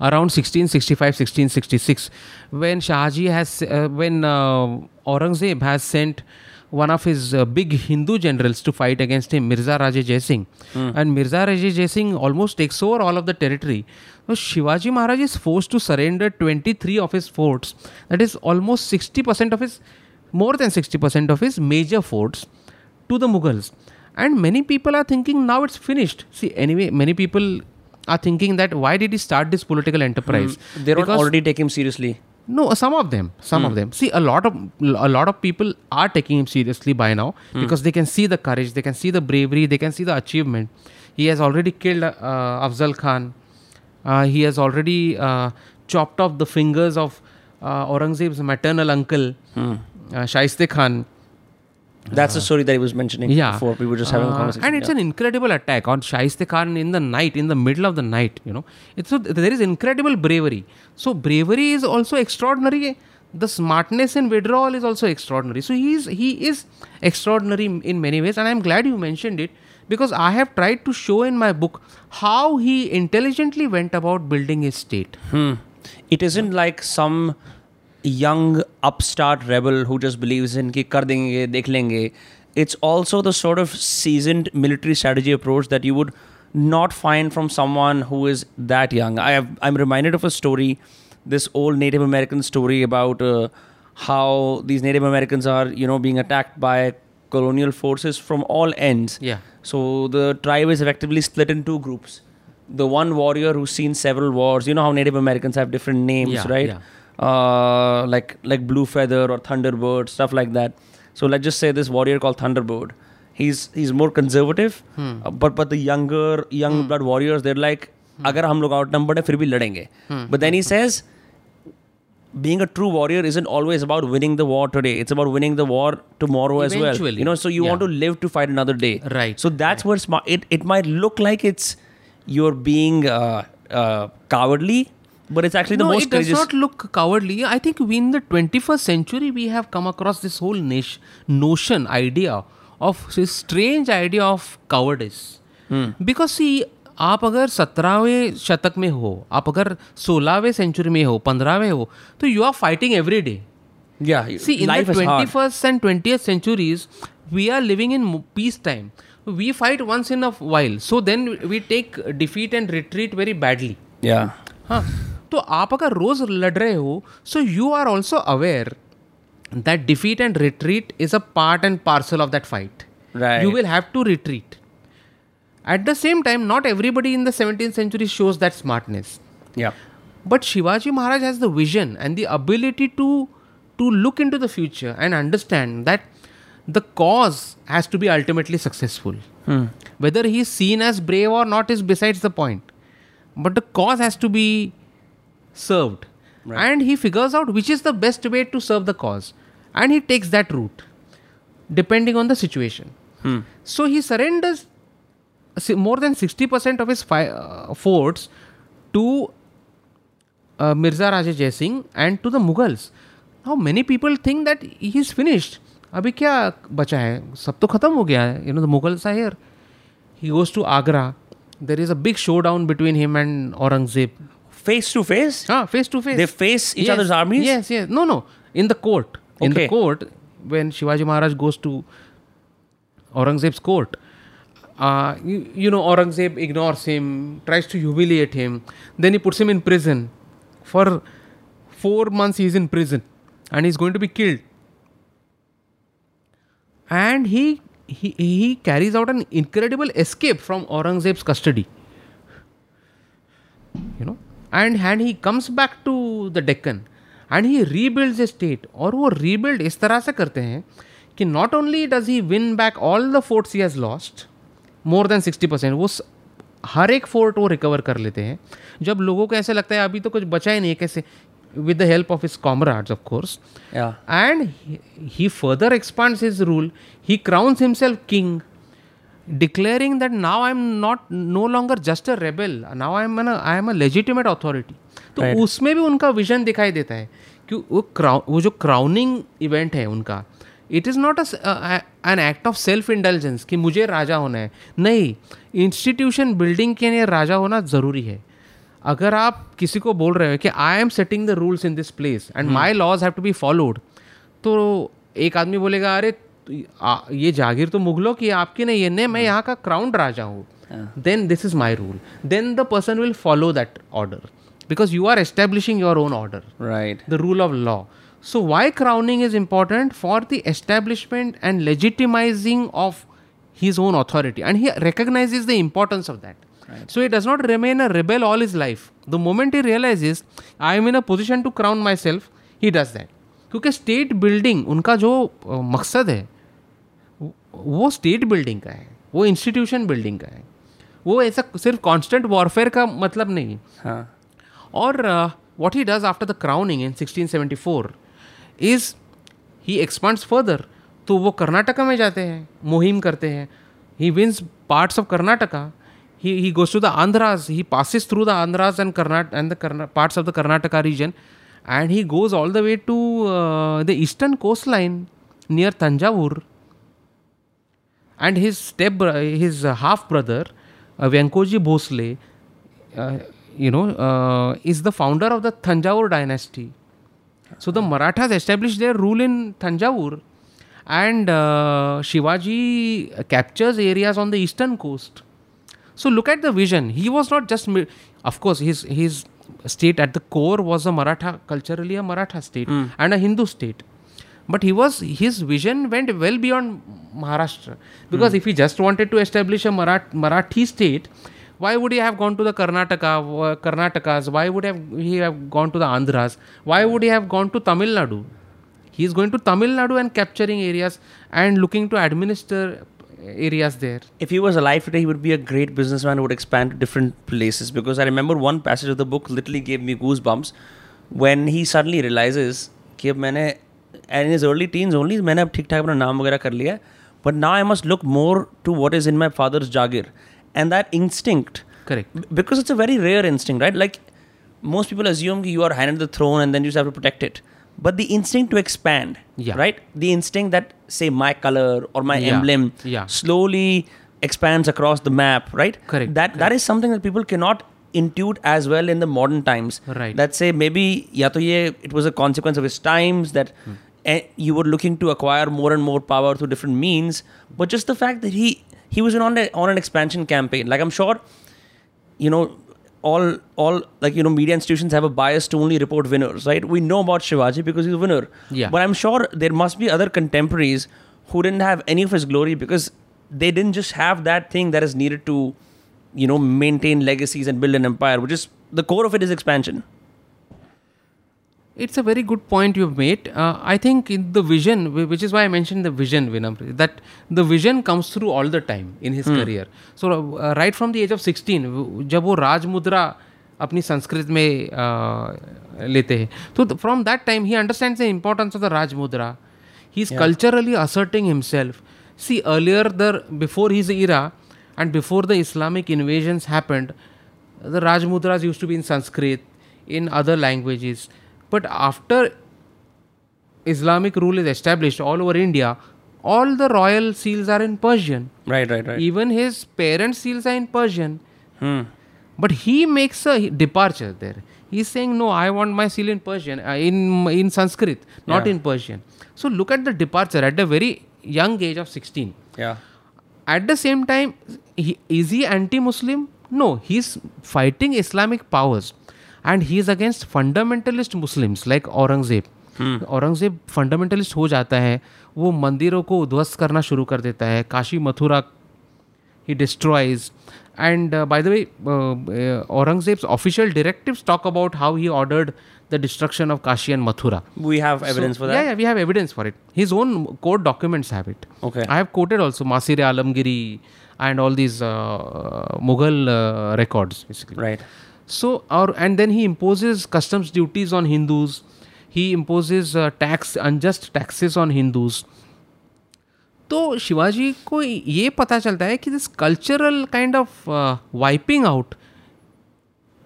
around 1665 1666 when Shahji has uh, when uh, Aurangzeb has sent one of his uh, big Hindu generals to fight against him Mirza Raja Jai Singh and Mirza Raja Jai Singh almost takes over all of the territory. So Shivaji Maharaj is forced to surrender 23 of his forts. That is almost 60% of his more than 60% of his major forts to the Mughals. And many people are thinking now it's finished. See, anyway, many people are thinking that why did he start this political enterprise? They don't Because- already take him seriously. no, some of them, some of them. See, a lot of a lot of people are taking him seriously by now because they can see the courage, they can see the bravery, they can see the achievement. He has already killed uh, Afzal Khan. Uh, he has already uh, chopped off the fingers of uh, Aurangzeb's maternal uncle, uh, Shaiste Khan. That's the story that he was mentioning yeah before. We were just having a Uh, conversation. and it's yeah. an incredible attack on Shaiste Khan in the night in the middle of the night you know it's so there is incredible bravery so bravery is also extraordinary the smartness in withdrawal is also extraordinary so he is he is extraordinary in many ways and i'm glad you mentioned it because i have tried to show in my book how he intelligently went about building his state Hmm. It isn't like some young upstart rebel who just believes in ki kar denge, dekh lenge. It's also the sort of seasoned military strategy approach that you would not find from someone who is that young. I'm reminded of a story, this old Native American story about uh, how these Native Americans are, you know, being attacked by colonial forces from all ends. Yeah. So the tribe is effectively split into groups. The one warrior who's seen several wars. You know how Native Americans have different names, right? Yeah uh, like like blue feather or thunderbird stuff like that so let's just say this warrior called thunderbird he's he's more conservative Hmm. uh, but but the younger young blood warriors they're like Hmm. अगर हम लोग outnumbered है फिर भी लड़ेंगे but then he says being a true warrior isn't always about winning the war today it's about winning the war tomorrow as well Eventually. you know so you want Yeah. to live to fight another day Right, so that's where smart it, it might look like it's you're being uh, uh, cowardly but it's actually the no, most it does courageous not look cowardly. I think we in the 21st century we have come across this whole niche, notion, idea of this strange idea of cowardice. Because see, आप अगर सत्रहवें शतक में हो आप अगर सोलहवें century में हो पंद्रहवें हो तो you are fighting every day yeah See, in life the is hard 21st and 20th centuries, we are living in mo- peacetime. We fight once in a while. So then we take defeat and retreat very badly. yeah हाँ तो आप अगर रोज लड़ रहे हो so you are also aware that defeat and retreat is a part and parcel of that fight Right. You will have to retreat at the same time not everybody in the seventeen century shows that smartness yeah But Shivaji Maharaj has the vision and the ability to to look into the future and understand that the cause has to be ultimately successful. Whether he is seen as brave or not is besides the point. But the cause has to be served. And he figures out which is the best way to serve the cause. And he takes that route depending on the situation. So he surrenders si- more than 60% of his fi- uh, forts to uh, Mirza Raja Jai Singh and to the Mughals. Now many people think that he's finished. अभी क्या बचा है सब तो खत्म हो गया है you know the Mughals are here he goes to Agra there is a big showdown between him and Aurangzeb face to face हाँ face to face they face each other's armies? yes yes. No no. In the court. In the court when Shivaji Maharaj goes to Aurangzeb's court uh, you, you know Aurangzeb ignores him tries to humiliate him. Then he puts him in prison. For four months he's in prison. And he's going to be killed. And he he, he carries out an incredible escape from Aurangzeb's custody. You know and hand he comes back to the Deccan and he rebuild a state और वो rebuild इस तरह से करते हैं कि not only does he win back all the forts he has lost more than sixty percent वो हर एक फोर्ट वो रिकवर कर लेते हैं। जब लोगों को ऐसा लगता है अभी तो कुछ बचा ही नहीं है कैसे? With the help of his comrades of course and he further expands his rule he crowns himself king declaring that now I'm not no longer just a rebel. Now I'm an I am a legitimate authority. तो Right. उसमें भी उनका vision दिखाई देता है कि वो crow वो जो क्राउनिंग इवेंट है उनका it is not an act of self intelligence कि मुझे राजा होना है नहीं इंस्टीट्यूशन बिल्डिंग के लिए राजा होना ज़रूरी है अगर आप किसी को बोल रहे हो कि I am setting the rules in this place and my laws have to be followed तो एक आदमी बोलेगा अरे ये जागीर तो मुगलों की आपकी नहीं है। नहीं मैं यहाँ का क्राउंड राजा हूँ। Then this is my rule then the person will follow that order because you are establishing your own order right the rule of law so why crowning is important for the establishment and legitimizing of his own authority and he recognize is the importance of that so it does not remain a rebel all is life the moment he realize is I am in a position to crown myself he does that क्योंकि state building उनका जो मकसद है वो state building का है वो institution building का है। वो ऐसा सिर्फ़ कॉन्स्टेंट वॉरफेयर का मतलब नहीं। हाँ. और what he does after the crowning in sixteen seventy four is he expands further तो वो कर्नाटका में जाते हैं मुहिम करते हैं। He wins parts of Karnataka. He he goes to the Andhras he passes through the Andhras and Carnatic and parts of the Karnataka region and he goes all the way to the eastern coast line near Thanjavur and his step his uh, half brother uh, Venkoji Bhosle uh, you know uh, is the founder of the Thanjavur dynasty. So the Marathas established their rule in Thanjavur and uh, Shivaji captures areas on the eastern coast. So look at the vision. He was not just of course his his state at the core was a Maratha culturally a Maratha state and a Hindu state but he was his vision went well beyond Maharashtra because if he just wanted to establish a Marat, Marathi state, why would he have gone to the Karnataka, uh, Karnatakas? Why would have he have gone to the Andhras? Why would he have gone to Tamil Nadu? He is going to Tamil Nadu and capturing areas and looking to administer areas there. If he was alive today, he would be a great businessman who would expand to different places. Because I remember one passage of the book literally gave me goosebumps when he suddenly realizes कि अब मैंने and in his early teens only मैंने अब ठीक ठाक अपना नाम वगैरह कर लिया है but now I must look more to what is in my father's jagir and that instinct Correct. b- because it's a very rare instinct right like most people assume कि you are handed the throne and then you just have to protect it but the instinct to expand Yeah. right the instinct that say my color or my Yeah. emblem Yeah. slowly expands across the map right Correct, that that is something that people cannot intuit as well in the modern times Right. that say maybe ya to ye it was a consequence of his times that eh, you were looking to acquire more and more power through different means but just the fact that he he was on a, on an expansion campaign. Like i'm sure you know all all like you know media institutions have a bias to only report winners right? We know about shivaji because he's a winner. Yeah. but i'm sure there must be other contemporaries who didn't have any of his glory because they didn't just have that thing that is needed to you know maintain legacies and build an empire which is the core of it is expansion It's a very good point you've made. Uh, I think in the vision, whi- which is why I mentioned the vision, Vinamr, that the vision comes through all the time in his career. So uh, right from the age of 16, w- जब वो राज मुद्रा अपनी संस्कृत में uh, लेते हैं तो from that time he understands the importance of the Raj Mudra he is culturally asserting himself see earlier the before his era and before the islamic invasions happened the rajmudras used to be in sanskrit in other languages but after islamic rule is established all over india all the royal seals are in persian. Right right right. Even his parents seals are in persian. Hmm. but he makes a departure there. He's saying no i want my seal in persian uh, in in sanskrit not Yeah. in persian. So look at the departure at a very young age of 16 yeah. At the same time he, is he anti-muslim? No he's fighting islamic powers and he is against fundamentalist Muslims like Aurangzeb Aurangzeb fundamentalist हो जाता है वो मंदिरों को उध्वस्त करना शुरू कर देता है Kashi Mathura he destroys and by the way Aurangzeb official directive talk about how he ordered the destruction of Kashi and Mathura we have evidence for that yeah we have evidence for it his own court documents have it okay I have quoted also Maasir Alamgiri and all these Mughal records basically right So, or and then he imposes customs duties on Hindus. He imposes uh, tax, unjust taxes on Hindus. तो शिवाजी को ये पता चलता है कि this cultural kind of wiping out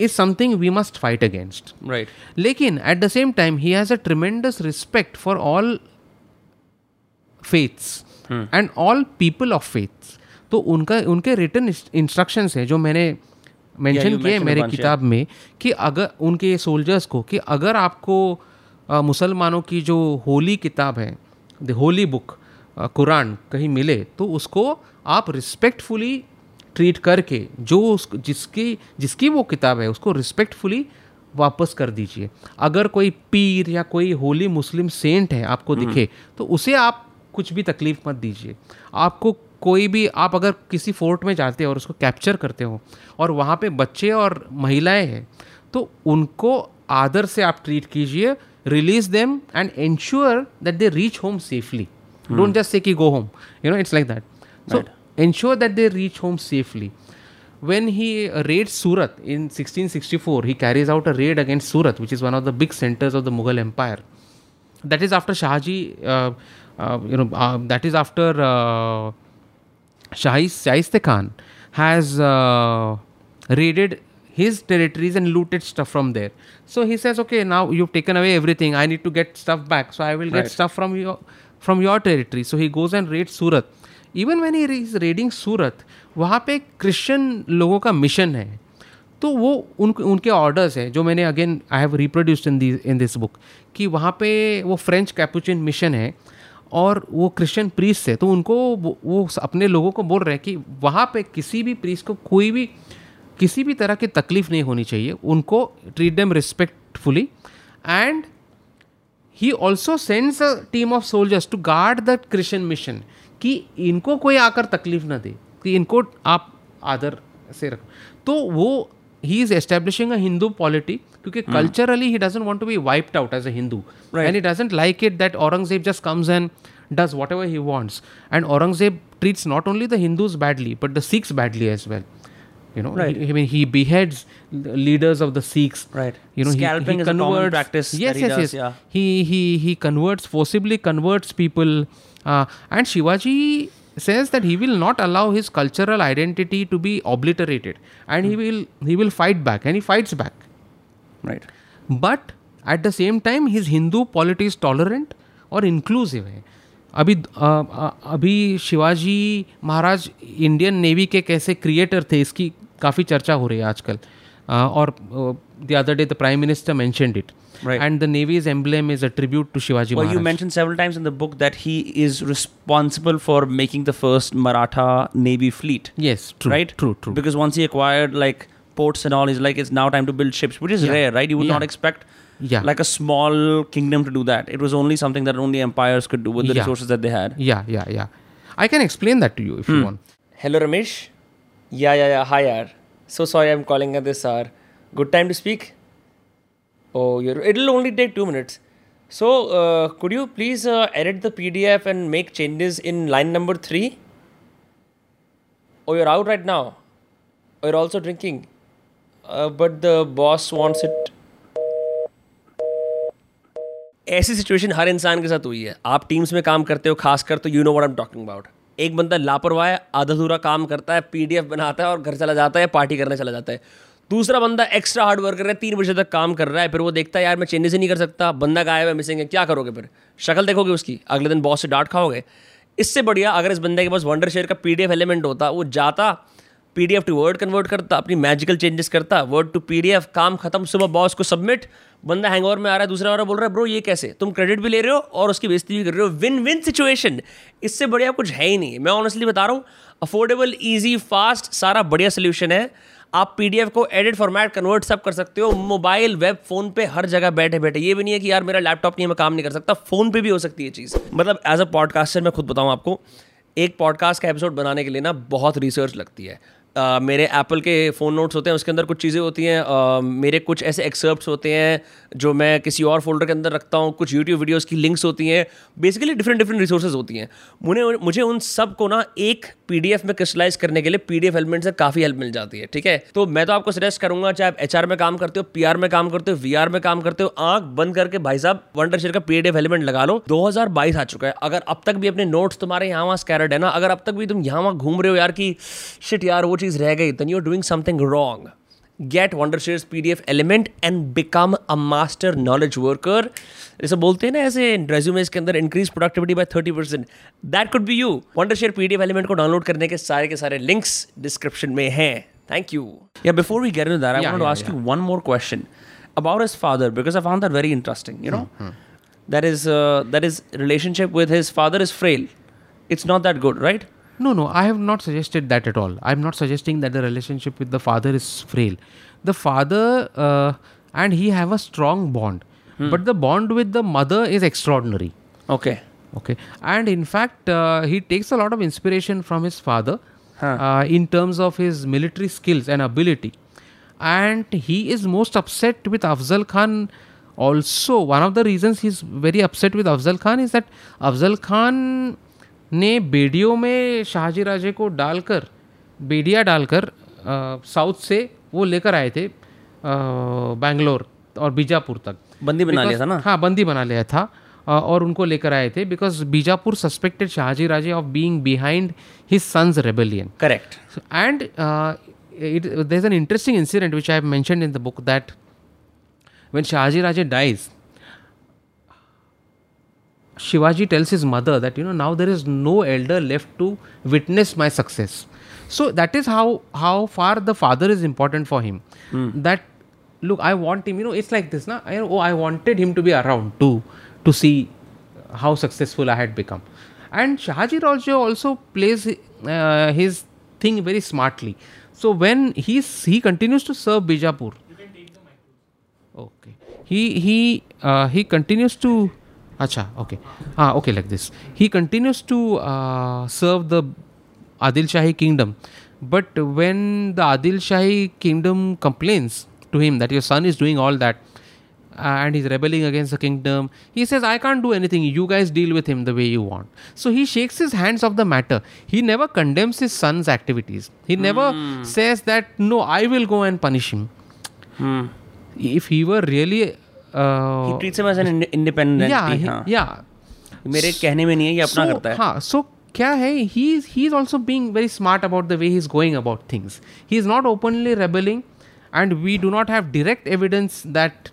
is something we must fight against right लेकिन at the same time he has a tremendous respect for all faiths and all people of faiths तो उनका उनके रिटर्न इंस्ट्रक्शंस हैं जो मैंने mention किया है मेरे किताब में कि अगर उनके सोल्जर्स को कि अगर आपको मुसलमानों की जो होली किताब है द होली बुक कुरान कहीं मिले तो उसको आप रिस्पेक्टफुली ट्रीट करके जो उस जिसकी जिसकी वो किताब है उसको रिस्पेक्टफुली वापस कर दीजिए। अगर कोई पीर या कोई होली मुस्लिम सेंट है आपको दिखे तो उसे आप कुछ भी तकलीफ़ मत दीजिए। आपको कोई भी आप अगर किसी फोर्ट में जाते हो और उसको कैप्चर करते हो और वहाँ पे बच्चे और महिलाएँ हैं तो उनको आदर से आप ट्रीट कीजिए release them and ensure that they reach home safely. Hmm. Don't just say की go home you know it's like that. So ensure that they reach home safely. When he raid Surat in sixteen sixty four he carries out a raid against Surat which is one of the big centres of the Mughal empire that is after Shahji that is after Shahi Shaista Khan has raided his territories and looted stuff from there so he says okay now you taken away everything I need to get stuff back so I will get stuff from your from your territory so he goes and raid Surat even when he is raiding Surat वहाँ पे Christian लोगों का mission है। तो वो उन उनके orders हैं जो मैंने again I have reproduced in this book कि वहाँ पे वो फ्रेंच कैपुचिन मिशन है। और वो क्रिश्चियन प्रीस है तो उनको वो, अपने लोगों को बोल रहे हैं कि वहाँ पे किसी भी प्रीस को कोई भी किसी भी तरह की तकलीफ़ नहीं होनी चाहिए उनको treat them respectfully and he also sends a team of soldiers to guard the Christian mission कि इनको कोई आकर तकलीफ़ ना दे कि इनको आप आदर से रख। तो वो he is establishing a Hindu polity because culturally he doesn't want to be wiped out as a Hindu. And he doesn't like it that Aurangzeb just comes and does whatever he wants. And Aurangzeb treats not only the Hindus badly, but the Sikhs badly as well. You know, I mean, he beheads leaders of the Sikhs. Right. You know, he, converts. Yes, yes, yes. He he he converts forcibly converts people, uh, and Shivaji says that he will not allow his cultural identity to be obliterated and he will he will fight back and he fights back right but at the same time his Hindu polity is tolerant और inclusive है अभी अ, अ, अभी Shivaji Maharaj Indian navy के कैसे creator थे इसकी काफ़ी चर्चा हो रही है आजकल uh, or uh, the other day the prime minister mentioned it right. and the navy's emblem is a tribute to shivaji well Maharaj. you mentioned several times in the book that he is responsible for making the first maratha navy fleet yes true right true true because once he acquired like ports and all he's like it's now time to build ships which is yeah. rare right you would yeah. not expect yeah. like a small kingdom to do that it was only something that only empires could do with the yeah. resources that they had yeah yeah yeah i can explain that to you if hmm. you want hello ramesh yeah yeah yeah hi yaar So sorry I'm calling at this hour. Good time to speak? Oh, it'll only take two minutes. So, uh, could you please uh, edit the PDF and make changes in line number three? Oh, you're out right now. Oh, you're also drinking. Uh, but the boss wants it. ऐसी situation हर इंसान के साथ हुई है आप teams में काम करते हो खासकर तो you know what I am talking about एक बंदा लापरवाह है आधा अधूरा काम करता है पीडीएफ बनाता है और घर चला जाता है, पार्टी करने चला जाता है। दूसरा बंदा एक्स्ट्रा हार्ड वर्क कर रहा है, तीन बजे तक काम कर रहा है, फिर वो देखता है, यार, मैं चेंजेस से नहीं कर सकता, बंदा गायब है मिसिंग है, क्या करोगे फिर? शक्ल देखोगे उसकी, अगले दिन बॉस से डांट खाओगे। इससे बढ़िया अगर इस बंदे के पास वंडर शेयर का पीडीएफ एलिमेंट होता, वो जाता पीडीएफ टू वर्ड कन्वर्ट करता, अपनी मैजिकल चेंजेस करता वर्ड टू पीडीएफ काम खत्म, सुबह बॉस को सबमिट बंदा हैंगओवर में आ रहा है, दूसरा वाला बोल रहा है ब्रो ये कैसे? तुम क्रेडिट भी ले रहे हो और उसकी बेइज्जती भी कर रहे हो। विन विन सिचुएशन इससे बढ़िया कुछ है ही नहीं। मैं ऑनेस्टली बता रहा हूँ अफोर्डेबल ईजी फास्ट सारा बढ़िया सोल्यूशन है। आप पीडीएफ को एडिट फॉर्मेट कन्वर्ट सब कर सकते हो। मोबाइल वेब फ़ोन पे हर जगह बैठे बैठे। ये भी नहीं है कि यार मेरा लैपटॉप नहीं है, मैं काम नहीं कर सकता। फ़ोन पे भी हो सकती है चीज़। मतलब एज अ पॉडकास्टर मैं खुद बताऊँ आपको, एक पॉडकास्ट का एपिसोड बनाने के लिए ना बहुत रिसर्च लगती है। मेरे एप्पल के फ़ोन नोट्स होते हैं, उसके अंदर कुछ चीज़ें होती हैं मेरे कुछ ऐसे एक्सर्प्ट होते हैं, जो मैं किसी और फोल्डर के अंदर रखता हूँ, कुछ यूट्यूब वीडियोज़ की लिंक्स होती हैं बेसिकली डिफरेंट डिफरेंट रिसोर्सेज होती हैं। मुझे मुझे उन सबको ना एक पी डी एफ़ में क्रिस्टलाइज करने के लिए पी डी से काफ़ी हेल्प मिल जाती है, ठीक है? तो मैं तो आपको सजेस्ट करूँगा, चाहे आप एचआर में काम करते हो पी आर में काम करते हो वी आर में काम करते हो, आँख बंद करके भाई साहब वंडर शेयर का पी डी लगा लो 2022 आ चुका है। अगर अब तक भी अपने नोट्स तुम्हारे यहाँ वहाँ स्कैरड है ना, अगर अब तक भी तुम यहाँ वहाँ घूम रहे हो यार की शिट यार, वो चीज़ रह गई then you are doing something wrong get Wondershare's PDF element and become a master knowledge worker जैसे बोलते हैं ना ऐसे रेज्यूमेज के अंदर increase productivity by thirty percent that could be you Wondershare PDF element को डाउनलोड करने के सारे के सारे लिंक्स डिस्क्रिप्शन में हैं. Thank you yeah before we get in that I want to ask you one more question about his father because I found that very interesting. You know, that is uh, that his relationship with his father is frail. It's not that good, right? No, no, I have not suggested that at all. I'm not suggesting that the relationship with the father is frail. The father uh, and he have a strong bond, but the bond with the mother is extraordinary. Okay. Okay, and in fact, uh, he takes a lot of inspiration from his father Huh. uh, in terms of his military skills and ability. And he is most upset with Afzal Khan. Also, one of the reasons he's very upset with Afzal Khan is that Afzal Khan ने बेडियो में शाहजी राजे को डालकर बेडिया डालकर south से वो लेकर आए थे बैंगलोर और बीजापुर तक। बंदी बना लिया था ना? हाँ बंदी बना लिया था और उनको लेकर आए थे because Bijapur suspected Shahji Raje of being behind his sons rebellion correct and it an interesting incident which I have mentioned in the book that when Shahaji Raje dies, Shivaji tells his mother that you know now there is no elder left to witness my success. So that is how how far the father is important for him. That look, I want him. You know, it's like this, na? I, oh, I wanted him to be around to to see how successful I had become. And Shahaji Raje also plays uh, his thing very smartly. So when he's he continues to serve Bijapur. Okay. He he uh, he continues to. Acha. Okay. Ah. Okay. Like this. He continues to uh, serve the Adil Shahi kingdom, but when the Adil Shahi kingdom complains to him that your son is doing all that uh, and he's rebelling against the kingdom, he says, "I can't do anything. You guys deal with him the way you want." So he shakes his hands of the matter. He never condemns his son's activities. He never says that no, I will go and punish him. If he were really uh, he treats him as an independent yeah, he- हाँ yeah. मेरे कहने में नहीं है ये अपना so, करता है हाँ so क्या है he is he is also being very smart about the way he is going about things he is not openly rebelling and we do not have direct evidence that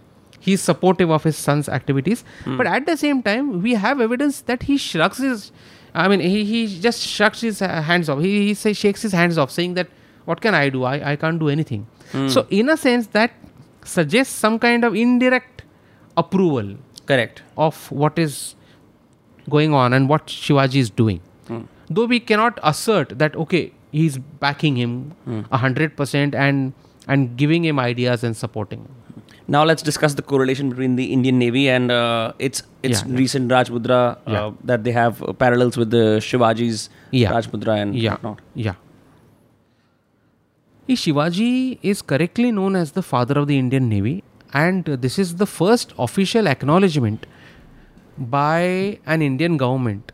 he is supportive of his son's activities but at the same time we have evidence that he shrugs his I mean he, he just shrugs his uh, hands off he, he say, shakes his hands off saying that what can I do I, I can't do anything so in a sense that suggests some kind of indirect approval correct of what is going on and what Shivaji is doing. Mm. Though we cannot assert that okay, he's backing him hmm. hundred percent and and giving him ideas and supporting him. Now let's discuss the correlation between the Indian Navy and uh, its its yeah, recent yeah. Uh, yeah. that they have uh, parallels with the Shivaji's yeah. And yeah. whatnot. Yeah. Shivaji is correctly known as the father of the Indian Navy and this is the first official acknowledgement by an Indian government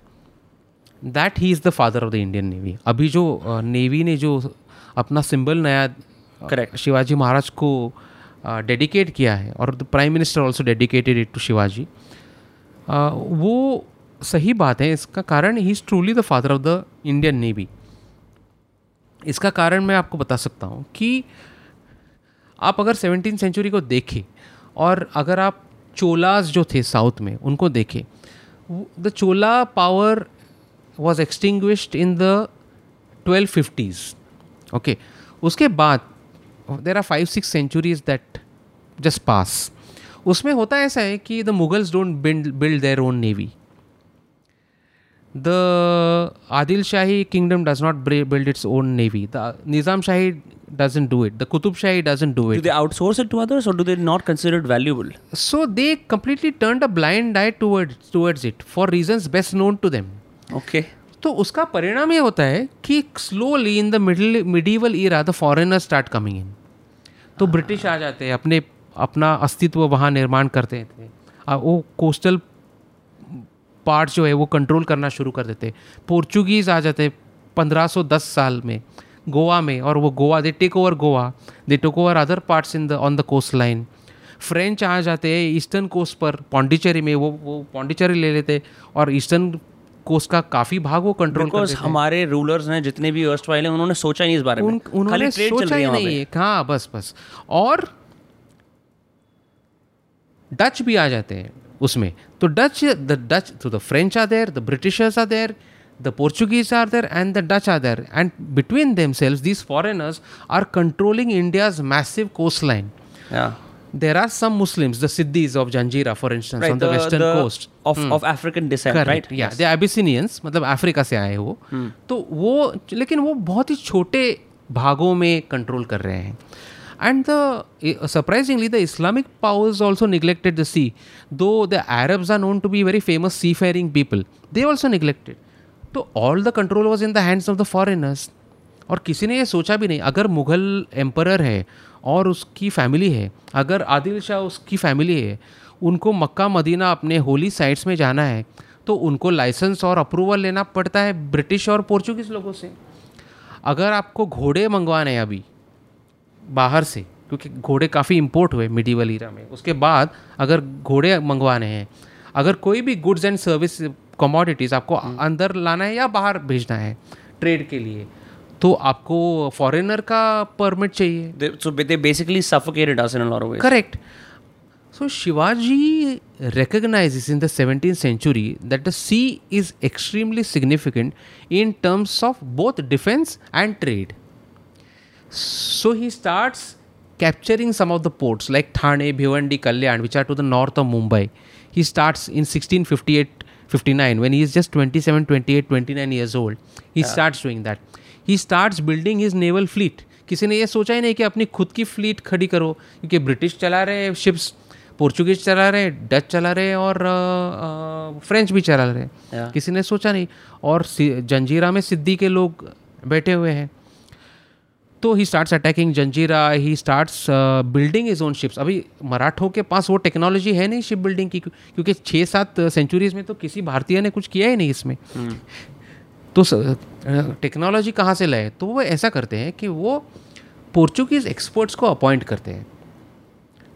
that he is the father of the Indian navy अभी जो navy ने जो अपना symbol नया Correct. Shivaji Maharaj को dedicate किया है और the prime minister also dedicated it to Shivaji वो सही बात है। इसका कारण he is truly the father of the Indian navy इसका कारण मैं आपको बता सकता हूँ कि आप अगर सेवनटीन सेंचुरी को देखें और अगर आप चोलास जो थे साउथ में, उनको देखें the Chola power was extinguished in the twelve fifties okay उसके बाद there are five six centuries that just pass उसमें होता ऐसा है कि the Mughals don't build build their own navy the Adil Shahi kingdom does not build its own navy the Nizam Shahi doesn't do it. The Qutub Shahi doesn't do it. Do they outsource it to others or do they not consider it valuable? So they completely turned a blind eye towards towards it for reasons best known to them. Okay. तो उसका परिणाम ये होता है कि slowly in the middle medieval era the foreigner start coming in तो British आ जाते हैं अपने अपना अस्तित्व वहाँ निर्माण करते थे वो कोस्टल पार्ट जो है वो कंट्रोल करना शुरू कर देते पोर्चुगीज़ आ जाते 1510 साल में गोवा में और वो Goa they take over Goa. They take over other parts in the on the coast line French आ जाते हैं ईस्टर्न कोस्ट पर पौंडीचेरी में वो वो पौंडीचेरी ले लेते और ईस्टर्न कोस्ट का काफ़ी भाग वो कंट्रोल बिकॉज़ हमारे रूलर्स हैं जितने भी अर्स्ट वाले उन्होंने सोचा नहीं इस बारे में। उन, उन्होंने सोचा ही नहीं है हाँ बस बस। और डच भी आ जाते हैं उसमें। तो डच द डच तो the French are there the Britishers are there the Portuguese are there and the Dutch are there. And between themselves, these foreigners are controlling India's massive coastline. Yeah. There are some Muslims, the Siddhis of Janjira, for instance, right, on the, the western the coast. Of, hmm. of African descent, Correct, right? Yeah, yes. the Abyssinians, मतलब Africa से आए वो hmm. तो वो लेकिन वो बहुत ही छोटे भागों में कंट्रोल कर रहे हैं and the surprisingly the islamic powers also neglected the sea though the arabs are known to be very famous seafaring people they also neglected तो all the control was in the hands of the foreigners और किसी ने ये सोचा भी नहीं, अगर Mughal emperor है और उसकी फैमिली है, अगर आदिल शाह उसकी फैमिली है, उनको मक्का, मदीना अपने होली साइट्स में जाना है तो उनको लाइसेंस और अप्रूवल लेना पड़ता है ब्रिटिश और पोर्चुगीज़ लोगों से। अगर आपको घोड़े मंगवाने हैं अभी, बाहर से, क्योंकि घोड़े काफ़ी इम्पोर्ट हुए मिडीवल ईरा में, उसके बाद अगर घोड़े मंगवाने हैं, अगर कोई भी गुड्स एंड सर्विस कमोडिटीज़ आपको अंदर लाना है या बाहर भेजना है ट्रेड के लिए। तो आपको फॉरेनर का परमिट चाहिए। So they basically suffocated us in correct so Shivaji recognise in the seventeen century that the sea is extremely significant in terms of both defence and trade so he starts capturing some of the ports like Thane Bhiwandi Kalyan which are to the north of Mumbai he start in sixteen fifty eight 59 when he is just 27 28 29 years old he yeah. starts doing that. He starts building his naval fleet. किसी ने ये सोचा ही नहीं कि अपनी खुद की fleet खड़ी करो क्योंकि ब्रिटिश चला रहे हैं शिप्स पोर्चुगीज चला रहे हैं डच चला रहे हैं और फ्रेंच भी चला रहे yeah. किसी ने सोचा नहीं। और जंजीरा में सिद्धि के लोग बैठे हुए हैं। तो he starts attacking Janjira he starts building his own ships अभी मराठों के पास वो टेक्नोलॉजी है नहीं शिप बिल्डिंग की क्योंकि छः सात सेंचुरीज में तो किसी भारतीय ने कुछ किया ही नहीं इसमें। hmm. तो टेक्नोलॉजी कहाँ से लाए? तो वो ऐसा करते हैं कि वो पोर्चुगीज़ एक्सपर्ट्स को अपॉइंट करते हैं।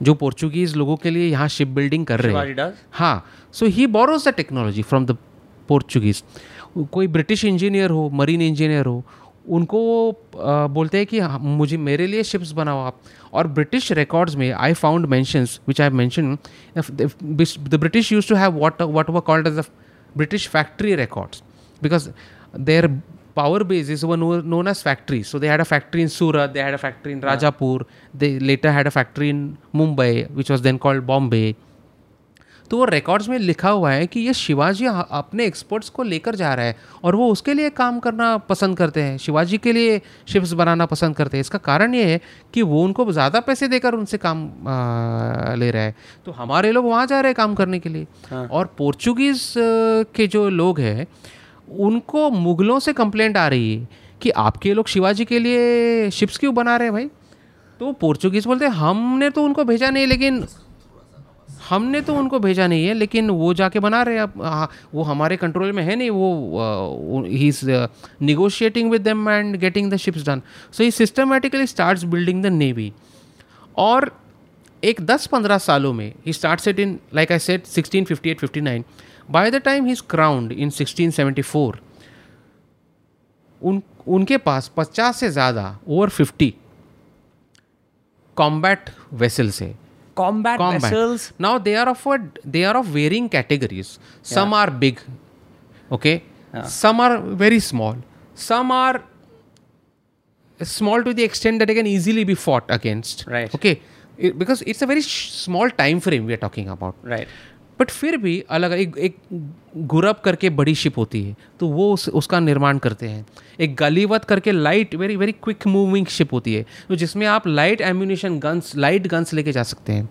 जो पोर्चुगीज़ लोगों के लिए यहाँ शिप बिल्डिंग कर रहे हैं। हाँ so he borrows the technology from the Portuguese कोई ब्रिटिश इंजीनियर हो मरीन इंजीनियर हो उनको बोलते हैं कि मुझे मेरे लिए शिप्स बनाओ आप। और ब्रिटिश रिकॉर्ड्स में आई फाउंड मैं which I mean the British used to have what what were called as a British factory records because they are power base is one known as factory so they had a factory in Surat they had a factory in Rajapur they later had a factory in Mumbai which was then called Bombay तो वो records में लिखा हुआ है कि ये शिवाजी अपने experts को लेकर जा रहा है और वो उसके लिए काम करना पसंद करते हैं। शिवाजी के लिए शिप्स बनाना पसंद करते हैं। इसका कारण ये है कि वो उनको ज़्यादा पैसे देकर उनसे काम आ, ले रहा है। तो हमारे लोग वहाँ जा रहे हैं काम करने के लिए। हाँ। और पोर्चुगीज़ के जो लोग हैं उनको मुगलों से कंप्लेंट आ रही है कि आपके लोग शिवाजी के लिए शिप्स क्यों बना रहे हैं भाई? तो पोर्चुगीज़ बोलते हैं हमने तो उनको भेजा नहीं लेकिन हमने तो उनको भेजा नहीं है लेकिन वो जाके बना रहे अब हाँ, वो हमारे कंट्रोल में है नहीं वो he is negotiating with them and getting the ships done so he systematically starts building the navy और एक 10-15 सालों में he start set in like I said 1658 59 by the time he is crowned in 1674 उन उनके पास 50 से ज़्यादा over 50 combat vessels है। Combat, combat, vessels. Now they are of what they are of varying categories. Some yeah. are big, okay. Yeah. Some are very small. Some are small to the extent that they can easily be fought against. Right. Okay. It, because it's a very sh- small time frame we are talking about. Right. But फिर भी अलग एक एक गुरब करके बड़ी ship होती है तो वो उस, उसका निर्माण करते हैं। एक गलीवत करके light very very quick moving ship होती है तो जिसमें आप light ammunition guns light guns लेके जा सकते हैं।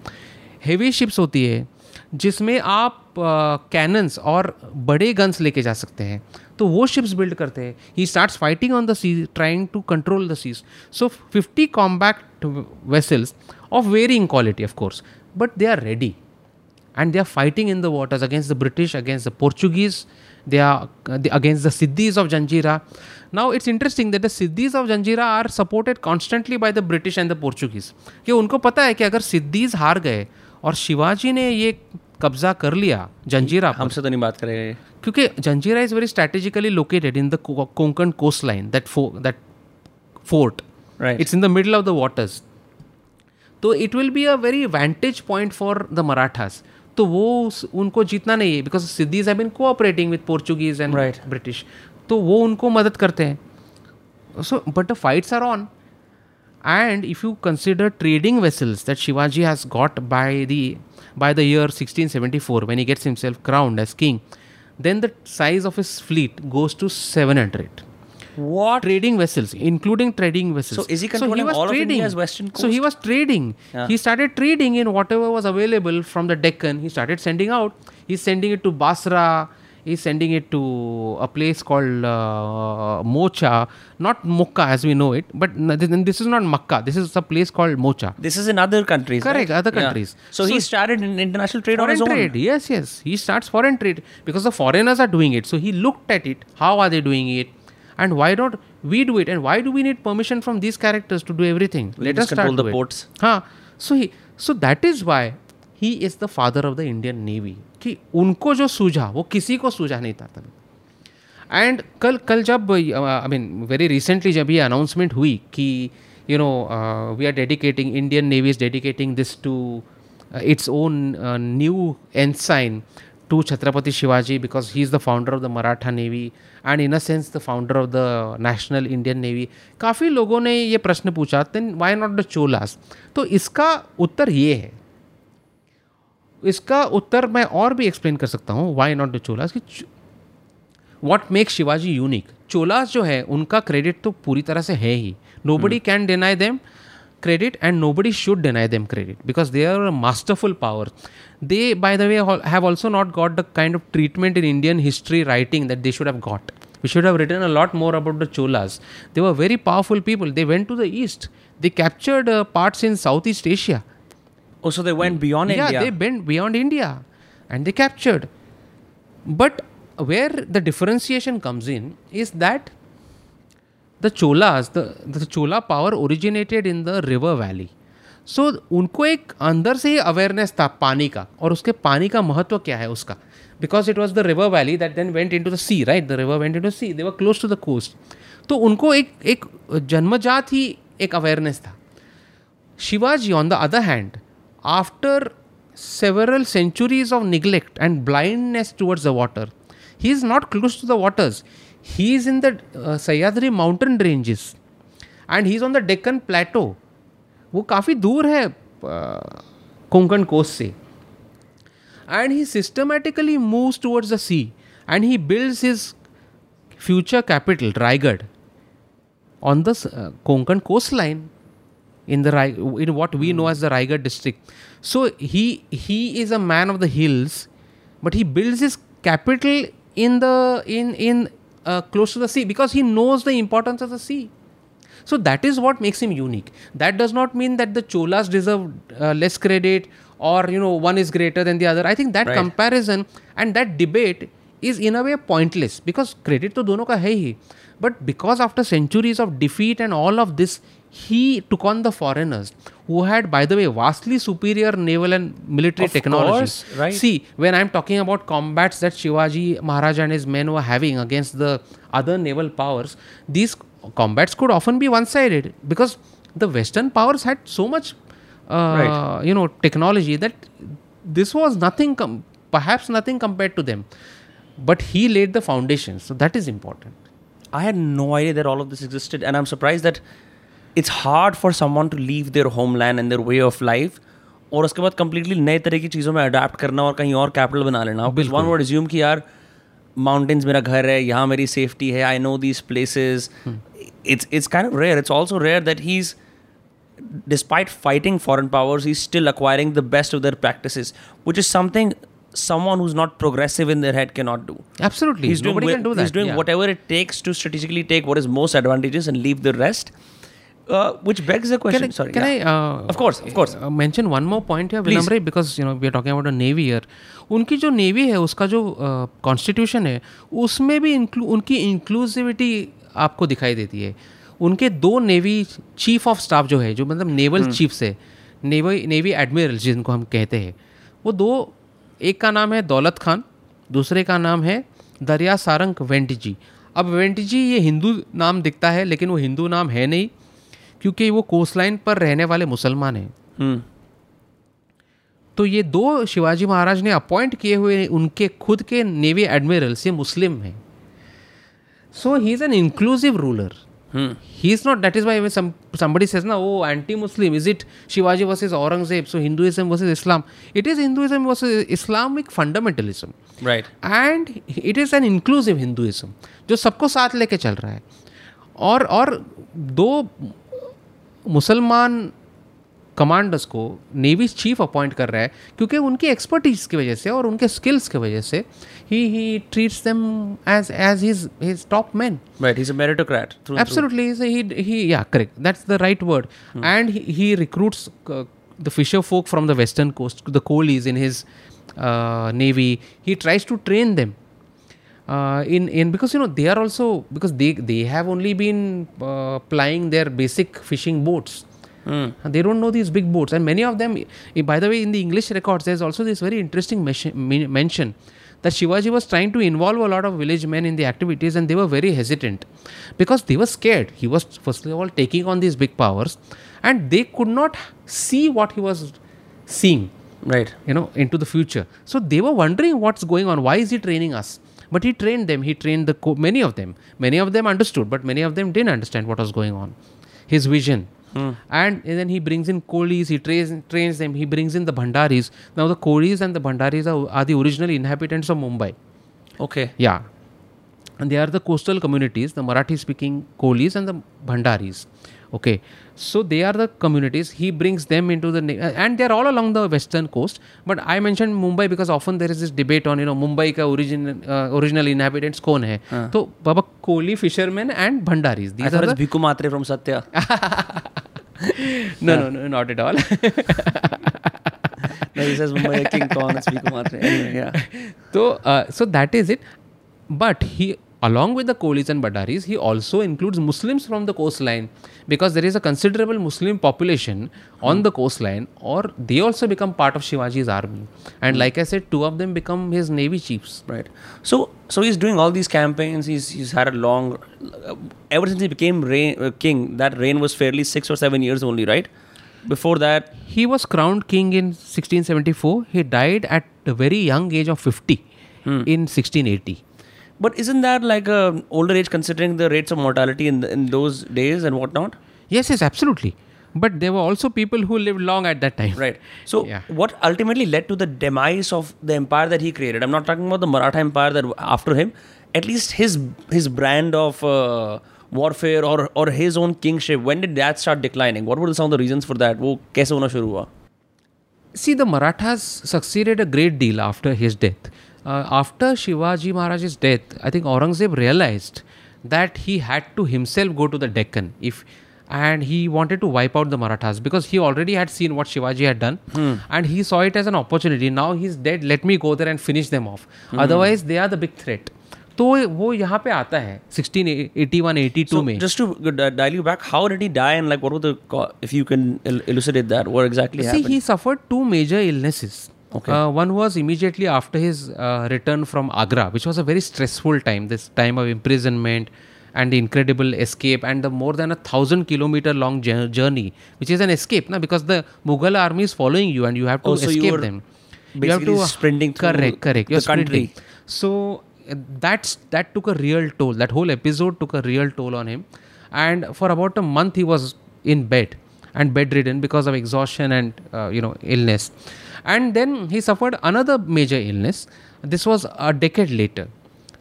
हेवी शिप्स होती है जिसमें आप कैनन्स uh, और बड़े गन्स लेके जा सकते हैं। तो वो शिप्स बिल्ड करते हैं। He starts fighting on the sea trying to control the seas so fifty combat vessels of varying quality of course but they are ready and they are fighting in the waters against the British, against the Portuguese, they are uh, against the Siddhis of Janjira. Now it's interesting that the Siddhis of Janjira are supported constantly by the British and the Portuguese. कि उनको पता है कि अगर सिद्धीज हार गए और शिवाजी ने ये कब्जा कर लिया जंजीरा हमसे तो नहीं बात करेंगे क्योंकि Janjira is very strategically located in the Konkan coast line that that fort Right. It's in the middle of the waters तो it will be a very vantage point for the Marathas तो वो उनको जीतना नहीं है because Siddis have been cooperating with Portuguese and right British तो वो उनको मदद करते हैं। So but the fights are on and if you consider trading vessels that Shivaji has got by the by the year sixteen seventy four when he gets himself crowned as king then the size of his fleet goes to seven hundred what trading vessels including trading vessels. So is he controlling was all of trading. India's western coast? so he was trading. Yeah. he started trading in whatever was available from the deccan. He started sending out. He's sending it to basra. He's sending it to a place called uh, mocha. Not Mokka as we know it but this is not Makkah this is a place called Mocha. This is in other countries Correct, right? other Yeah. countries. so, he started in international trade on his own? trade. Yes yes. He starts foreign trade because the foreigners are doing it. So he looked at it. How are they doing it and why don't we do it and why do we need permission from these characters to do everything let just us start control the do it. ports. हाँ so he so that is why he is the father of the Indian Navy कि उनको जो सूझा वो किसी को सूझा नहीं था तभी एंड कल कल जब आई मीन वेरी रिसेंटली जब ये अनाउंसमेंट हुई कि you know we are dedicating Indian navy is dedicating this to its own new ensign to Chhatrapati Shivaji because he is the founder of the Maratha navy and in a sense the founder of the national Indian navy काफ़ी लोगों ने ये प्रश्न पूछा then why not the Cholas तो इसका उत्तर ये है। इसका उत्तर मैं और भी एक्सप्लेन कर सकता हूँ वाई नॉट द चोलास कि what make Shivaji unique Cholas जो है उनका क्रेडिट तो पूरी तरह से है ही। Nobody can deny them credit and nobody should deny them credit because they are a masterful power. They by the way have also not got the kind of treatment in indian history writing that they should have got. We should have written a lot more about the cholas. They were very powerful people. They went to the east. They captured uh, parts in southeast asia. Oh so they went beyond India? yeah india. they went beyond india and they captured. But where the differentiation comes in is that the Cholas the Chola power originated in the river valley so उनको एक अंदर से ही awareness था पानी का। और उसके पानी का महत्व क्या है उसका? Because it was the river valley that then went into the sea right the river went into sea they were close to the coast तो उनको एक एक जन्मजात ही एक अवेयरनेस था। Shivaji on the other hand after several centuries of neglect and blindness towards the water he is not close to the waters He is in the uh, Sahyadri mountain ranges and he is on the Deccan plateau. वो काफ़ी दूर है Konkan coast से and he systematically moves towards the sea and he builds his future capital Raigad on the uh, Konkan coastline in the Rai- in what we know as the Raigad district. So he he is a man of the hills, but he builds his capital in the in in uh, close to the sea because he knows the importance of the sea. So that is what makes him unique. That does not mean that the Cholas deserve uh, less credit or you know one is greater than the other. I think that right. comparison and that debate is in a way pointless because credit to dono ka hai hi. But because after centuries of defeat and all of this, he took on the foreigners who had by the way vastly superior naval and military Of technology course, right. see when i'm talking about combats that shivaji maharaj and his men were having against the other naval powers these combats could often be one sided because the western powers had so much uh, Right. you know technology that this was nothing com- perhaps nothing compared to them but he laid the foundation so that is important I had no idea that all of this existed, and I'm surprised that it's hard for someone to leave their homeland and their way of life और उसके बाद completely नए तरह की चीज़ों में adapt करना और कहीं और कैपिटल बना लेना बिकॉज वन वुड assume कि यार माउंटेन्स मेरा घर है यहाँ मेरी सेफ्टी है I know these places it's it's kind of rare it's also rare that he is despite fighting foreign powers, he's still acquiring the best of their practices, which is something someone who's not progressive in their head cannot do. Absolutely. He's doing, Nobody wh- can do that. he's doing yeah. whatever it takes to strategically take what is most advantageous and leave the rest. Uh, which begs the question. Can I, Sorry, can yeah. I uh, Of course, of course. uh, mention one more point here, Vinamre, because you know we are talking about a navy here. उनकी जो navy है उसका जो constitution है उसमें भी inclu- उनकी inclusivity आपको दिखाई देती है उनके दो नेवी चीफ ऑफ़ स्टाफ जो है जो मतलब नेवल चीफ्स है नेवी नेवी एडमिरल जिनको हम कहते हैं वो दो एक का नाम है दौलत खान दूसरे का नाम है दरिया सारंग वेंट जी अब वेंट जी ये हिंदू नाम दिखता है लेकिन वो हिंदू नाम है नहीं क्योंकि वो कोस्ट लाइन पर रहने वाले मुसलमान हैं। Hmm. तो ये दो शिवाजी महाराज ने अपॉइंट किए हुए उनके खुद के नेवी एडमिरल्स ये मुस्लिम हैं। So he is an inclusive ruler. He is not that is why somebody says ना ओ anti Muslim is it Shivaji versus Aurangzeb so Hinduism versus Islam it is Hinduism versus Islamic fundamentalism Right. And it is an inclusive Hinduism जो सबको साथ लेके चल रहा है। और और दो मुसलमान कमांडर्स को नेवी चीफ अपॉइंट कर रहा है क्योंकि उनकी एक्सपर्टीज की वजह से और उनके स्किल्स की वजह से he he treats them as as his his top man right is meritocrat absolutely is he he yeah correct that's the right word and he recruits the fisherfolk from the western coast the Kolis in his navy he tries to train them Uh, in in because you know they are also because they they have only been uh, plying their basic fishing boats. And They don't know these big boats, and many of them. eh, By the way, in the English records, there's also this very interesting mention- mention that Shivaji was trying to involve a lot of village men in the activities, and they were very hesitant because they were scared. He was first of all taking on these big powers, and they could not see what he was seeing Right. you know into the future so they were wondering what's going on why is he training us but he trained them he trained the co- many of them many of them understood but many of them didn't understand what was going on his vision hmm. and then he brings in Kolis, he trains, trains them, he brings in the Bhandaris. Now, the Kolis and the Bhandaris are, are the original inhabitants of Mumbai. Okay. Yeah. And they are the coastal communities, the Marathi speaking Kolis and the Bhandaris. Okay. So they are the communities. He brings them into the. And they are all along the western coast. But I mentioned Mumbai because often there is this debate on, you know, Mumbai ka origin, uh, original inhabitants कौन है तो बाबा Kohli fishermen and Bhandaris. These thought are the, Bhiku Matre from Satya. no, no, no, not at all. no, he says Mumbai King Khan, it's Bhiku Matre. Anyway, yeah. So, uh, so that is it. But he, along with the Kolis and Badaris, he also includes Muslims from the coastline because there is a considerable Muslim population on the coastline, or they also become part of Shivaji's army. And like I said, two of them become his navy chiefs. Right. So, so he's doing all these campaigns. He's he's had a long. Uh, ever since he became reign, uh, king, that reign was fairly six or seven years only, right? Before that, He was crowned king in 1674. He died at a very young age of 50 in 1680. but isn't that like a older age considering the rates of mortality in the, in those days and whatnot? Yes, yes, absolutely. But there were also people who lived long at that time. Right. So, Yeah. what ultimately led to the demise of the empire that he created? I'm not talking about the Maratha empire that after him. At least his his brand of uh, warfare or or his own kingship. When did that start declining? What were some of the reasons for that? वो कैसे होना शुरू हुआ? See, the Marathas succeeded a great deal after his death. Uh, after Shivaji Maharaj's death, I think Aurangzeb realized that he had to himself go to the Deccan if and he wanted to wipe out the Marathas because he already had seen what Shivaji had done and he saw it as an opportunity. Now he's dead, let me go there and finish them off. Otherwise, they are the big threat. तो वो यहाँ पे आता है 1681 82 So में just to uh, dial you back, how did he die and like what were the co- if you can el- elucidate that? What exactly See, happened? he suffered two major illnesses. Okay. Uh, one was immediately after his uh, return from Agra, which was a very stressful time. This time of imprisonment and the incredible escape and the more than a thousand kilometer long journey, which is an escape, na? because the Mughal army is following you and you have to Oh, escape them. You have to sprinting through correct, correct. You're country. sprinting. So uh, that's that took a real toll. That whole episode took a real toll on him, and for about a month he was in bed and bedridden because of exhaustion and uh, you know illness. And then he suffered another major illness. This was a decade later.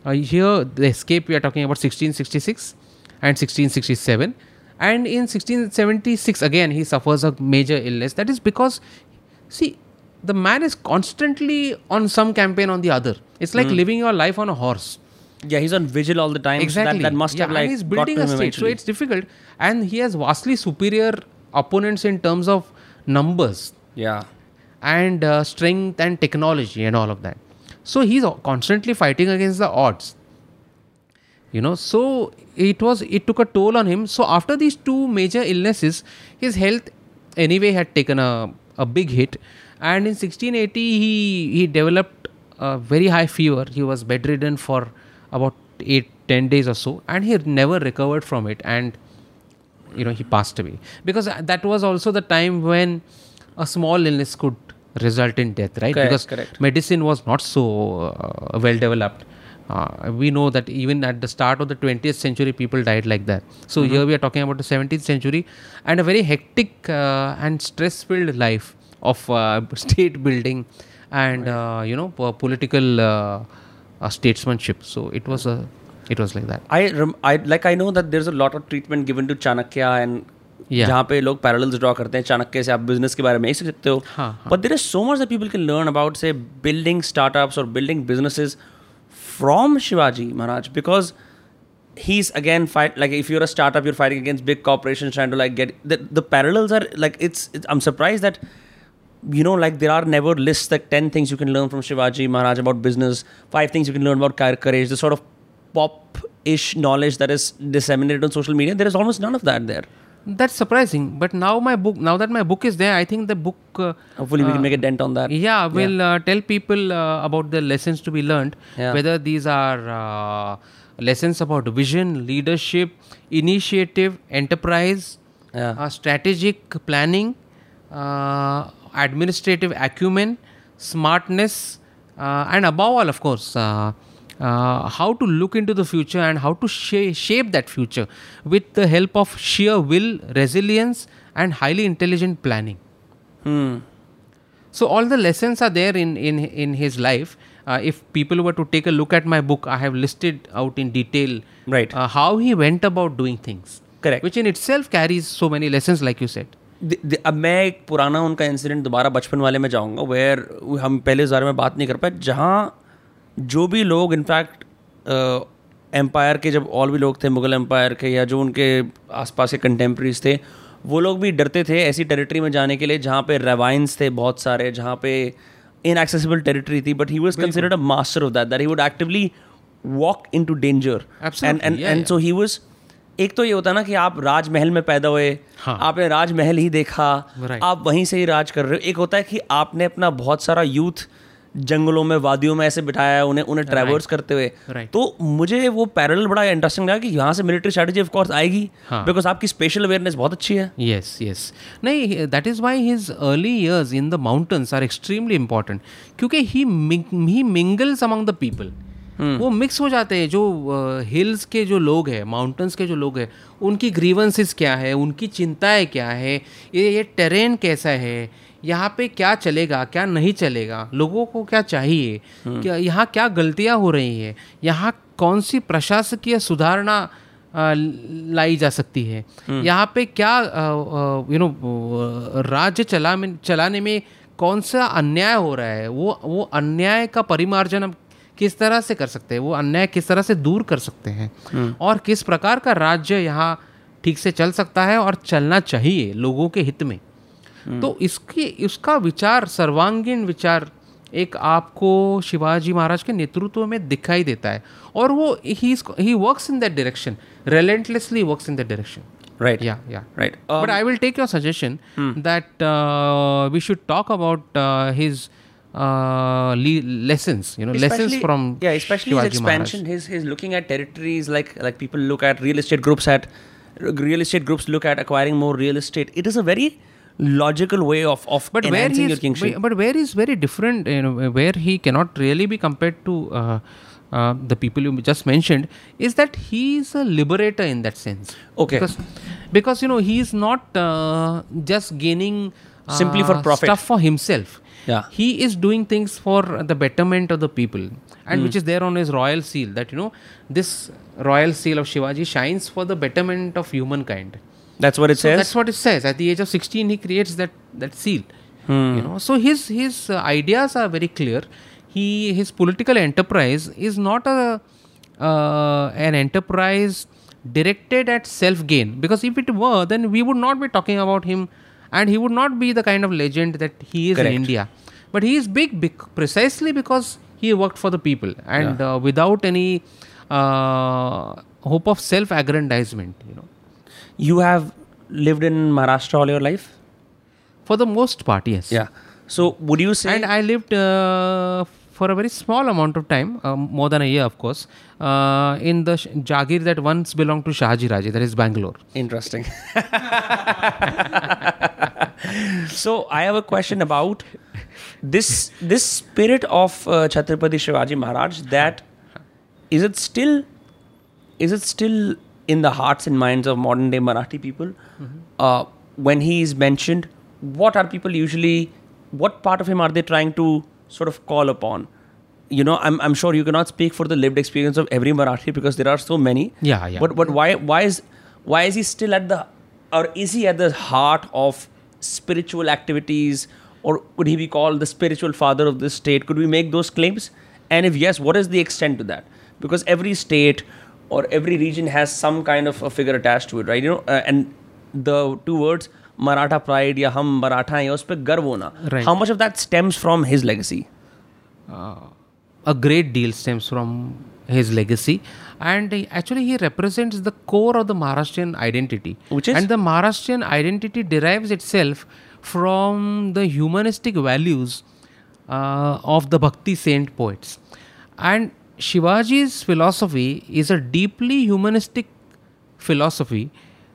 Uh, here, the escape we are talking about 1666 and 1667. And in 1676, again, he suffers a major illness. That is because, see, the man is constantly on some campaign on the other. It's like living your life on a horse. Yeah, he's on vigil all the time. so Exactly. That, that must yeah, have like and he's building a state, so it's difficult. And he has vastly superior opponents in terms of numbers yeah. And uh, strength and technology and all of that. So he's constantly fighting against the odds. You know, so it was it took a toll on him. So after these two major illnesses, his health anyway had taken a, a big hit. And in 1680, he he developed a very high fever. He was bedridden for about eight ten days or so, and he never recovered from it. And you know he passed away because that was also the time when a small illness could result in death right? Correct, because correct. medicine was not so uh, well developed uh, we know that even at the start of the 20th century people died like that. So Mm-hmm. here we are talking about the 17th century and a very hectic uh, and stress filled life of uh, [LAUGHS] state building and uh, you know po- political uh, uh, statesmanship. So it was a it was like that. I, rem- I like I know that there's a lot of treatment given to Chanakya and Yeah. जहाँ पे लोग parallels draw करते हैं चाणक्य से आप business के बारे में ही सीख सकते हो हाँ, but there is so much that people can learn about say building startups और building businesses from Shivaji Maharaj because he's again fight like if you're a startup you're fighting against big corporations trying to like get the, the parallels are like it's, it's i'm surprised that you know like there are never lists like 10 things you can learn from shivaji maharaj about business five things you can learn about cour- courage the sort of pop-ish knowledge that is disseminated on social media there is almost none of that there That's surprising. But now my book, now that my book is there, I think the book. Uh, hopefully we can make a dent on that yeah, we'll Uh, tell people uh, about the lessons to be learned. Yeah. Whether these are uh, lessons about vision, leadership, initiative, enterprise, Yeah. uh, strategic planning, uh, administrative acumen, smartness, uh, and above all, of course Uh, uh, how to look into the future and how to sha- shape that future with the help of sheer will, resilience, and highly intelligent planning. hmm. So all the lessons are there in in in his life. Uh, if people were to take a look at my book, I have listed out in detail Right. uh, how he went about doing things. Correct. Which in itself carries so many lessons, like you said. The- the- अब मैं एक पुराना उनका incident दोबारा बचपन वाले में जाऊंगा वेयर हम पहले इस बारे में बात नहीं कर पाए जहाँ जो भी लोग इनफैक्ट एम्पायर के जब और भी लोग थे मुगल एम्पायर के या जो उनके आसपास के कंटेम्प्रेरीज थे वो लोग भी डरते थे ऐसी टेरिटरी में जाने के लिए जहाँ पे रेवाइंस थे बहुत सारे जहाँ पे inaccessible टेरिटरी थी but he was considered a master of that that he would actively walk into danger and and and so he was एक तो ये होता ना कि आप राजमहल में पैदा हुए हाँ. आपने राजमहल ही देखा Right. आप वहीं से ही राज कर रहे हो एक होता है कि आपने अपना बहुत सारा यूथ जंगलों में वादियों में ऐसे बिठाया उन्हें उन्हें ट्रैवर्स करते हुए Right. तो मुझे वो पैरल बड़ा इंटरेस्टिंग लगा कि यहाँ से मिलिट्री स्ट्रेटजी ऑफ़ कोर्स आएगी हाँ. बिकॉज़ आपकी स्पेशल अवेयरनेस बहुत अच्छी है Yes, yes. नहीं that is why his early years in the mountains are extremely important. क्योंकि ming- he mingles among the people. वो मिक्स हो जाते हैं जो हिल्स के जो लोग हैं माउंटेन्स के जो लोग हैं उनकी ग्रीवेंसेस क्या है उनकी चिंताएँ क्या है ये ये टेरेन कैसा है यहाँ पे क्या चलेगा क्या नहीं चलेगा? लोगों को क्या चाहिए? क्या यहाँ क्या गलतियाँ हो रही है? यहाँ कौन सी प्रशासकीय सुधारणा लाई जा सकती है? यहाँ पे क्या यू नो राज्य चला में चलाने में कौन सा अन्याय हो रहा है? वो वो अन्याय का परिमार्जन हम किस तरह से कर सकते हैं? वो अन्याय किस तरह से दूर कर सकते हैं? और किस प्रकार का राज्य यहाँ ठीक से चल सकता है और चलना चाहिए लोगों के हित में? तो इसकी उसका विचार सर्वांगीण विचार एक आपको शिवाजी महाराज के नेतृत्व में दिखाई देता है। और वो he he works in that direction relentlessly works in that direction right yeah yeah right but I will take your suggestion that we should talk about his lessons you know lessons from specially his expansion his his looking at territories like like people look at real estate groups at real estate groups look at acquiring more real estate it is a very logical way of of but where enhancing your is, kingship but where is very different you know where he cannot really be compared to uh, uh, the people you just mentioned is that he is a liberator in that sense Okay. because because you know he is not uh, just gaining uh, Simply for profit. stuff for himself Yeah. he is doing things for the betterment of the people and which is there on his royal seal that you know this royal seal of shivaji shines for the betterment of humankind That's what it So says. that's what it says. At the age of 16, he creates that that seal. Hmm. You know, so his his uh, ideas are very clear. He his political enterprise is not a uh, an enterprise directed at self gain. Because if it were, then we would not be talking about him, and he would not be the kind of legend that he is Correct. in India. But he is big bec- precisely because he worked for the people and uh, without any uh, hope of self aggrandizement. You know. You have lived in Maharashtra all your life. For the most part, yes. Yeah. So would you say? And I lived uh, for a very small amount of time, uh, more than a year, of course, uh, in the Jagir that once belonged to Shahaji Raje, that is Bangalore. Interesting. [LAUGHS] so I have a question about this this spirit of uh, Chhatrapati Shivaji Maharaj. That is it still is it still in the hearts and minds of modern day Marathi people? Uh, when he is mentioned, what are people usually? What part of him are they trying to sort of call upon? You know, I'm, I'm sure you cannot speak for the lived experience of every Marathi because there are so many. Yeah, yeah. But but why why is why is he still at the or is he at the heart of spiritual activities or would he be called the spiritual father of this state? Could we make those claims? And if yes, what is the extent to that? Because every state or every region has some kind of a figure attached to it right? You know uh, and the two words maratha pride yeah, hum maratha hai us right. how much of that stems from his legacy? Uh, a great deal stems from his legacy. And he, actually he represents the core of the maharashtrian identity. Which is? And the maharashtrian identity derives itself from the humanistic values uh, of the bhakti saint poets. And Shivaji's philosophy is a deeply humanistic philosophy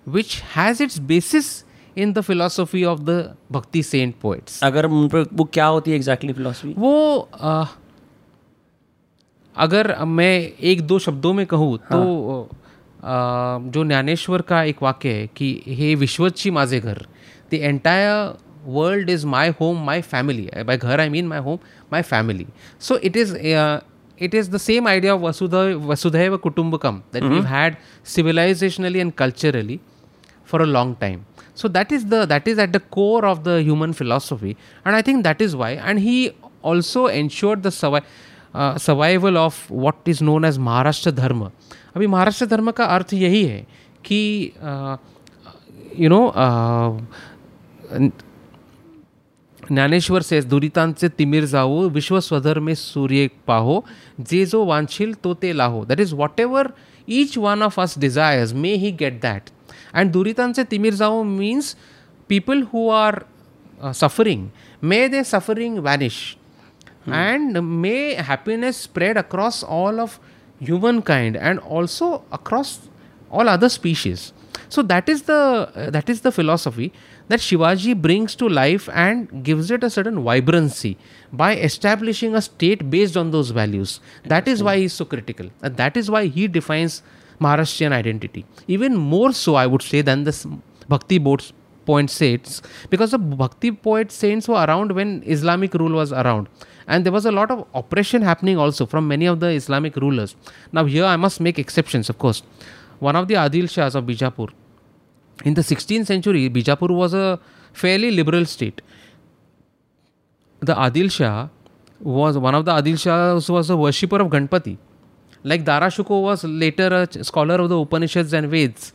which has its basis in the philosophy of the Bhakti saint poets. अगर उन पर वो क्या होती है exactly philosophy वो अ, अगर मैं एक दो शब्दों में कहूँ तो अ, जो ज्ञानेश्वर का एक वाक्य है कि हे विश्वची माझे घर the entire world is my home my family by घर I mean my home my family so it is it is the same idea of Vasudha- Vasudhaiva Kutumbakam that we've had civilizationally and culturally for a long time. So that is the that is at the core of the human philosophy, and I think that is why. And he also ensured the survi- uh, survival of what is known as Maharashtra Dharma. अभी महाराष्ट्र धर्म का अर्थ यही है कि you know Dnyaneshwar says दुरितांचे तिमिर जाओ विश्व स्वधर में सूर्य पाहो जे जो वांछिल तो ते लाहो। That is whatever each one of us desires may he get that and दुरितांचे तिमिर जाओ means people who are suffering may they suffering vanish and may happiness spread across all of humankind and also across all other species so that is the uh, that is the philosophy that shivaji brings to life and gives it a certain vibrancy by establishing a state based on those values. That is why he is so critical. And that is why he defines maharashtrian identity. Even more so i would say than the bhakti boats point saints because the bhakti poet saints were around when islamic rule was around. And there was a lot of oppression happening also from many of the islamic rulers. Now here i must make exceptions of course one of the adil shahs of bijapur in the 16th century bijapur was a fairly liberal state the adil shah was one of the adil shahs was a worshipper of ganpati like darashuko was later a ch- scholar of the upanishads and veds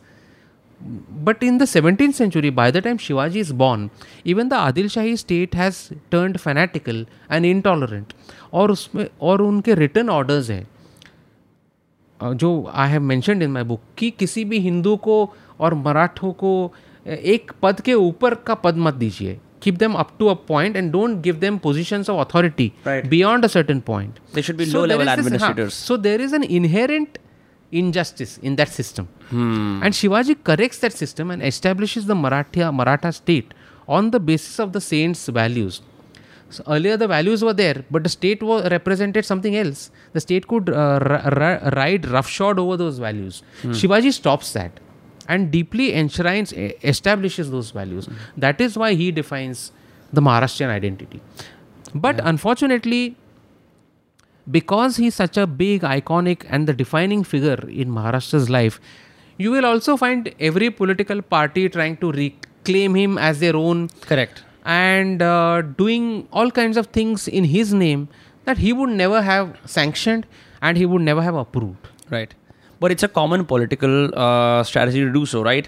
but in the 17th century, by the time Shivaji is born, even the Adil Shahi state has turned fanatical and intolerant. और उसमें और उनके return orders हैं अ, जो I have mention in my book कि किसी भी हिंदू को और मराठों को एक पद के ऊपर का पद मत दीजिए। Keep them up to a point and don't give them position of authority beyond अटन point so there is an inherent injustice in that system and Shivaji correct that system and establish the मराठिया Maratha state on the basis of the saints values So earlier the values were there, but the state was represented something else. The state could uh, ri- ri- ride roughshod over those values. Shivaji stops that and deeply enshrines, establishes those values. That is why he defines the Maharashtrian identity. But unfortunately, because he's such a big, iconic, and the defining figure in Maharashtra's life, you will also find every political party trying to reclaim him as their own Correct. And uh, doing all kinds of things in his name that he would never have sanctioned and he would never have approved. Right. But it's a common political uh, strategy to do so, right?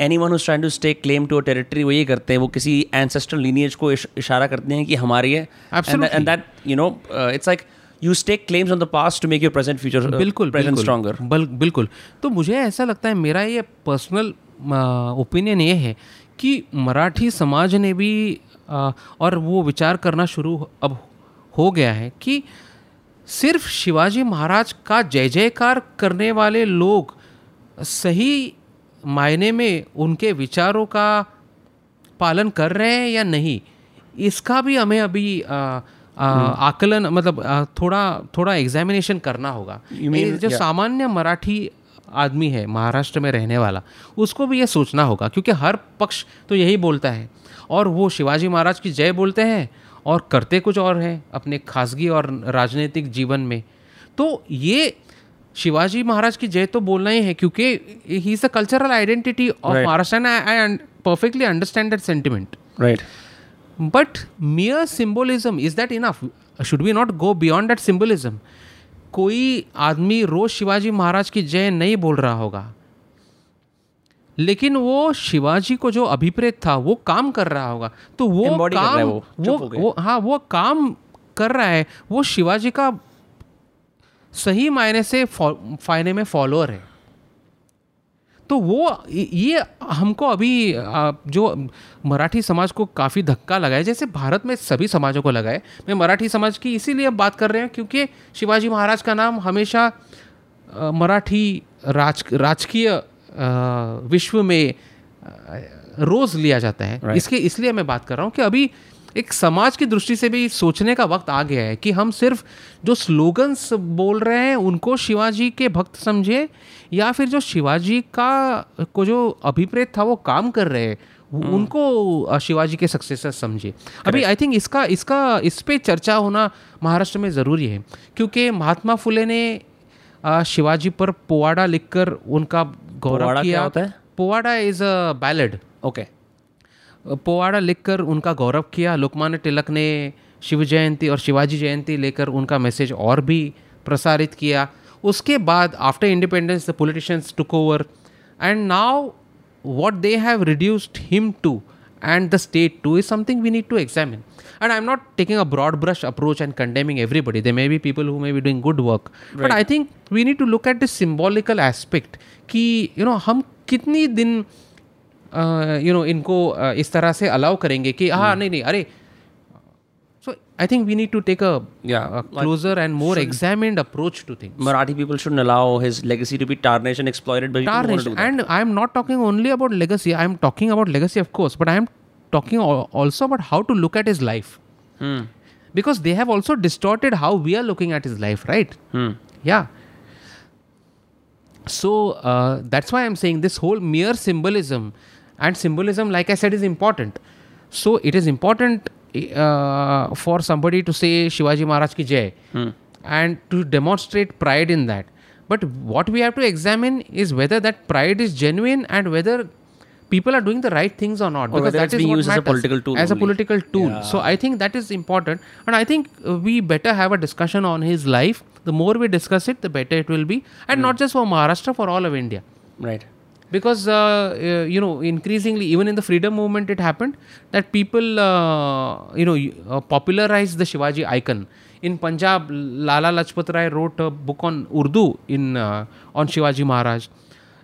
Anyone who's trying to stake claim to a territory वो ये करते हैं वो किसी ancestral lineage को इश- इशारा करते हैं कि हमारी है you know uh, it's like you stake claims on the past to make your present future uh, बिल्कुल present बिल्कुल बिल्कुल तो मुझे ऐसा लगता है मेरा ये पर्सनल ओपिनियन ये है कि मराठी समाज ने भी आ, और वो विचार करना शुरू अब हो गया है कि सिर्फ़ शिवाजी महाराज का जय जयकार करने वाले लोग सही मायने में उनके विचारों का पालन कर रहे हैं या नहीं इसका भी हमें अभी आ, आ, आकलन मतलब आ, थोड़ा थोड़ा एग्जामिनेशन करना होगा mean- जो yeah. सामान्य मराठी आदमी है महाराष्ट्र में रहने वाला उसको भी ये सोचना होगा क्योंकि हर पक्ष तो यही बोलता है। और वो शिवाजी महाराज की जय बोलते हैं और करते कुछ और हैं अपने खासगी और राजनीतिक जीवन में। तो ये शिवाजी महाराज की जय तो बोलना ही है क्योंकि he is a cultural identity of Maharashtra and I perfectly understand that sentiment right. But mere symbolism, is that enough? Should we not go beyond that symbolism? कोई आदमी रोज शिवाजी महाराज की जय नहीं बोल रहा होगा। लेकिन वो शिवाजी को जो अभिप्रेत था वो काम कर रहा होगा। तो वो Embody काम है वो, वो, हो। वो हाँ वो काम कर रहा है। वो शिवाजी का सही मायने से फायने में फॉलोअर है। तो वो ये हमको अभी जो मराठी समाज को काफ़ी धक्का लगा है जैसे भारत में सभी समाजों को लगा है मैं मराठी समाज की इसीलिए बात कर रहे हैं क्योंकि शिवाजी महाराज का नाम हमेशा मराठी राज राजकीय विश्व में रोज़ लिया जाता है Right. इसके इसलिए मैं बात कर रहा हूँ कि अभी एक समाज की दृष्टि से भी सोचने का वक्त आ गया है कि हम सिर्फ़ जो स्लोगन्स बोल रहे हैं उनको शिवाजी के भक्त समझे या फिर जो शिवाजी का को जो अभिप्रेत था वो काम कर रहे हैं उनको शिवाजी के सक्सेसर समझे। अभी आई थिंक इसका इसका इस पर चर्चा होना महाराष्ट्र में ज़रूरी है क्योंकि महात्मा फुले ने शिवाजी पर पोवाड़ा लिखकर उनका गौरव क्या होता है? Powada is a ballad okay. Powada लिखकर उनका गौरव किया लोकमान्य तिलक ने शिव जयंती और शिवाजी जयंती लेकर उनका मैसेज और भी प्रसारित किया उसके बाद after independence the politicians took over and now what they have reduced him to and the state to is something we need to examine and i'm not taking a broad brush approach and condemning everybody there may be people who may be doing good work Right. but i think we need to look at the symbolical aspect कि you know हम कितनी दिन you know इनको इस तरह से allow करेंगे कि हाँ नहीं नहीं अरे so I think we need to take a closer and more examined approach to thing Marathi people should allow his legacy to be tarnish and exploited by and I am not talking only about legacy I am talking about legacy of course but I am talking also about how to look at his life because they have also distorted how we are looking at is life right yeah so that's why I am saying this whole mere symbolism and symbolism, like I said, is important. So it is important uh, for somebody to say Shivaji Maharaj ki jai and to demonstrate pride in that. But what we have to examine is whether that pride is genuine and whether people are doing the right things or not. Or whether that is being used as a political tool As a political tool. So I think that is important. And I think we better have a discussion on his life. The more we discuss it, the better it will be. And not just for Maharashtra, for all of India. Right. Because, uh, uh, you know, increasingly, even in the freedom movement, it happened that people, uh, you know, uh, popularized the Shivaji icon. In Punjab, Lala Lajpat Rai wrote a book on Urdu in uh, on Shivaji Maharaj.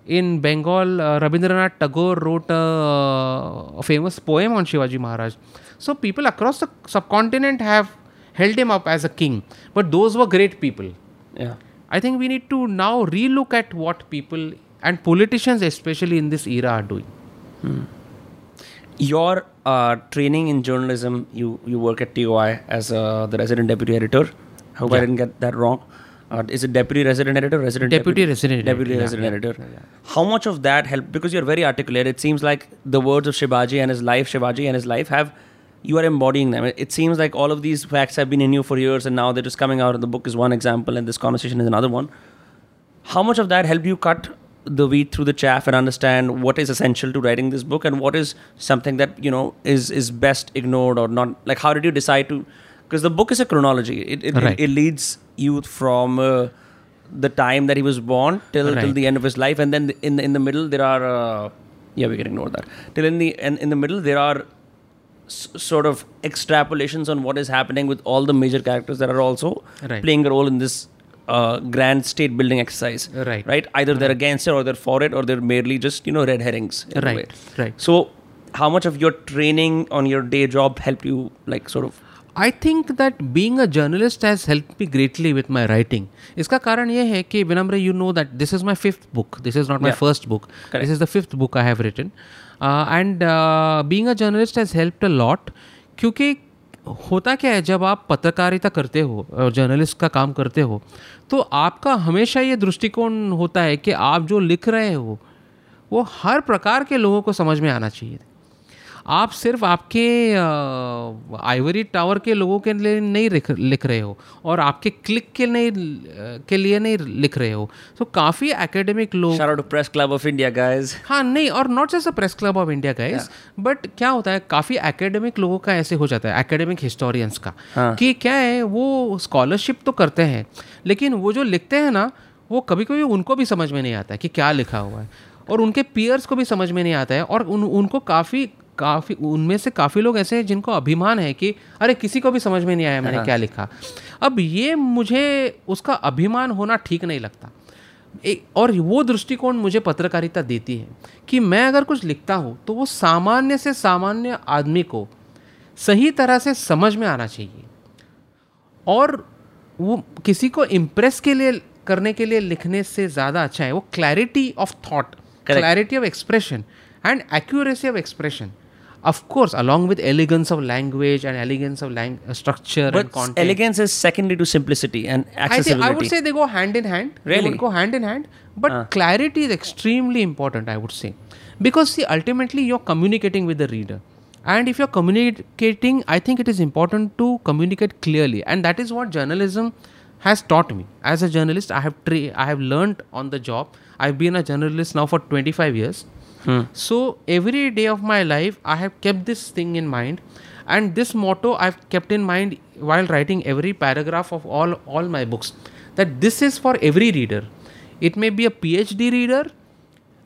In Bengal, uh, Rabindranath Tagore wrote a, a famous poem on Shivaji Maharaj. So people across the subcontinent have held him up as a king. But those were great people. Yeah. I think we need to now relook at what people and politicians, especially in this era, are doing. Your uh, training in journalism, you you work at TOI as uh, the resident deputy editor. I Hope I didn't get that wrong. Uh, is it deputy resident editor? Resident Deputy deputy resident deputy editor, yeah, resident yeah, editor. How much of that helped? Because you're very articulate. It seems like the words of Shivaji and his life, Shivaji and his life, have you are embodying them. It- It seems like all of these facts have been in you for years, and now they're just coming out. And the book is one example, and this conversation is another one. How much of that helped you cut the wheat through the chaff and understand what is essential to writing this book and what is something that you know is is best ignored or not. Like how did you decide to because the book is a chronology. It it, Right. it, it leads you from uh, the time that he was born till till the end of his life. And then in the, in the middle there are uh, yeah we can ignore that. Till in the in, in the middle there are s- sort of extrapolations on what is happening with all the major characters that are also Right. playing a role in this uh, grand state building exercise Right. right either they're against it or they're for it or they're merely just you know red herrings in a Right, way. right. so how much of your training on your day job helped you like sort of I think that being a journalist has help me greatly with my writing इसका कारण ये है कि Vinamra you know that this is my fifth book this is not my Yeah. First book this is the fifth book I have written and being a journalist has helped a lot क्योंकि होता क्या है, जब आप पत्रकारिता करते हो journalist का काम करते हो तो आपका हमेशा ये दृष्टिकोण होता है कि आप जो लिख रहे हो, वो हर प्रकार के लोगों को समझ में आना चाहिए। आप सिर्फ़ आपके आइवरी टावर के लोगों के लिए नहीं लिख लिख रहे हो और आपके क्लिक के नहीं के लिए नहीं लिख रहे हो। तो काफ़ी एकेडमिक लोग press club of india guys. हाँ नहीं और not just a press club of India guys but क्या होता है काफ़ी एकेडमिक लोगों का ऐसे हो जाता है एकेडमिक हिस्टोरियंस का हाँ. कि क्या है वो स्कॉलरशिप तो करते हैं लेकिन वो जो लिखते हैं ना वो कभी कभी उनको भी समझ में नहीं आता है कि क्या लिखा हुआ है और उनके पियर्स को भी समझ में नहीं आता है और उन उनको काफ़ी काफ़ी उनमें से काफ़ी लोग ऐसे हैं जिनको अभिमान है कि अरे किसी को भी समझ में नहीं आया मैंने क्या लिखा? अब ये मुझे उसका अभिमान होना ठीक नहीं लगता। एक और वो दृष्टिकोण मुझे पत्रकारिता देती है कि मैं अगर कुछ लिखता हूँ तो वो सामान्य से सामान्य आदमी को सही तरह से समझ में आना चाहिए। और वो किसी को इम्प्रेस के लिए करने के लिए लिखने से ज़्यादा अच्छा है। वो clarity of thought clarity of expression and accuracy of expression of course along with elegance of language and elegance of lang- uh, structure and but content elegance is secondary to simplicity and I, accessibility I would say they go hand in hand. They Really? would go hand in hand. But clarity is extremely important, I would say. Because, see, ultimately you're communicating with the reader. And if you're communicating, I think it is important to communicate clearly. And that is what journalism has taught me. As a journalist, I have tra- I have learned on the job. I've been a journalist now for 25 years. Hmm. So every day of my life, I have kept this thing in mind, and this motto I've kept in mind while writing every paragraph of all all my books. That this is for every reader. It may be a PhD reader,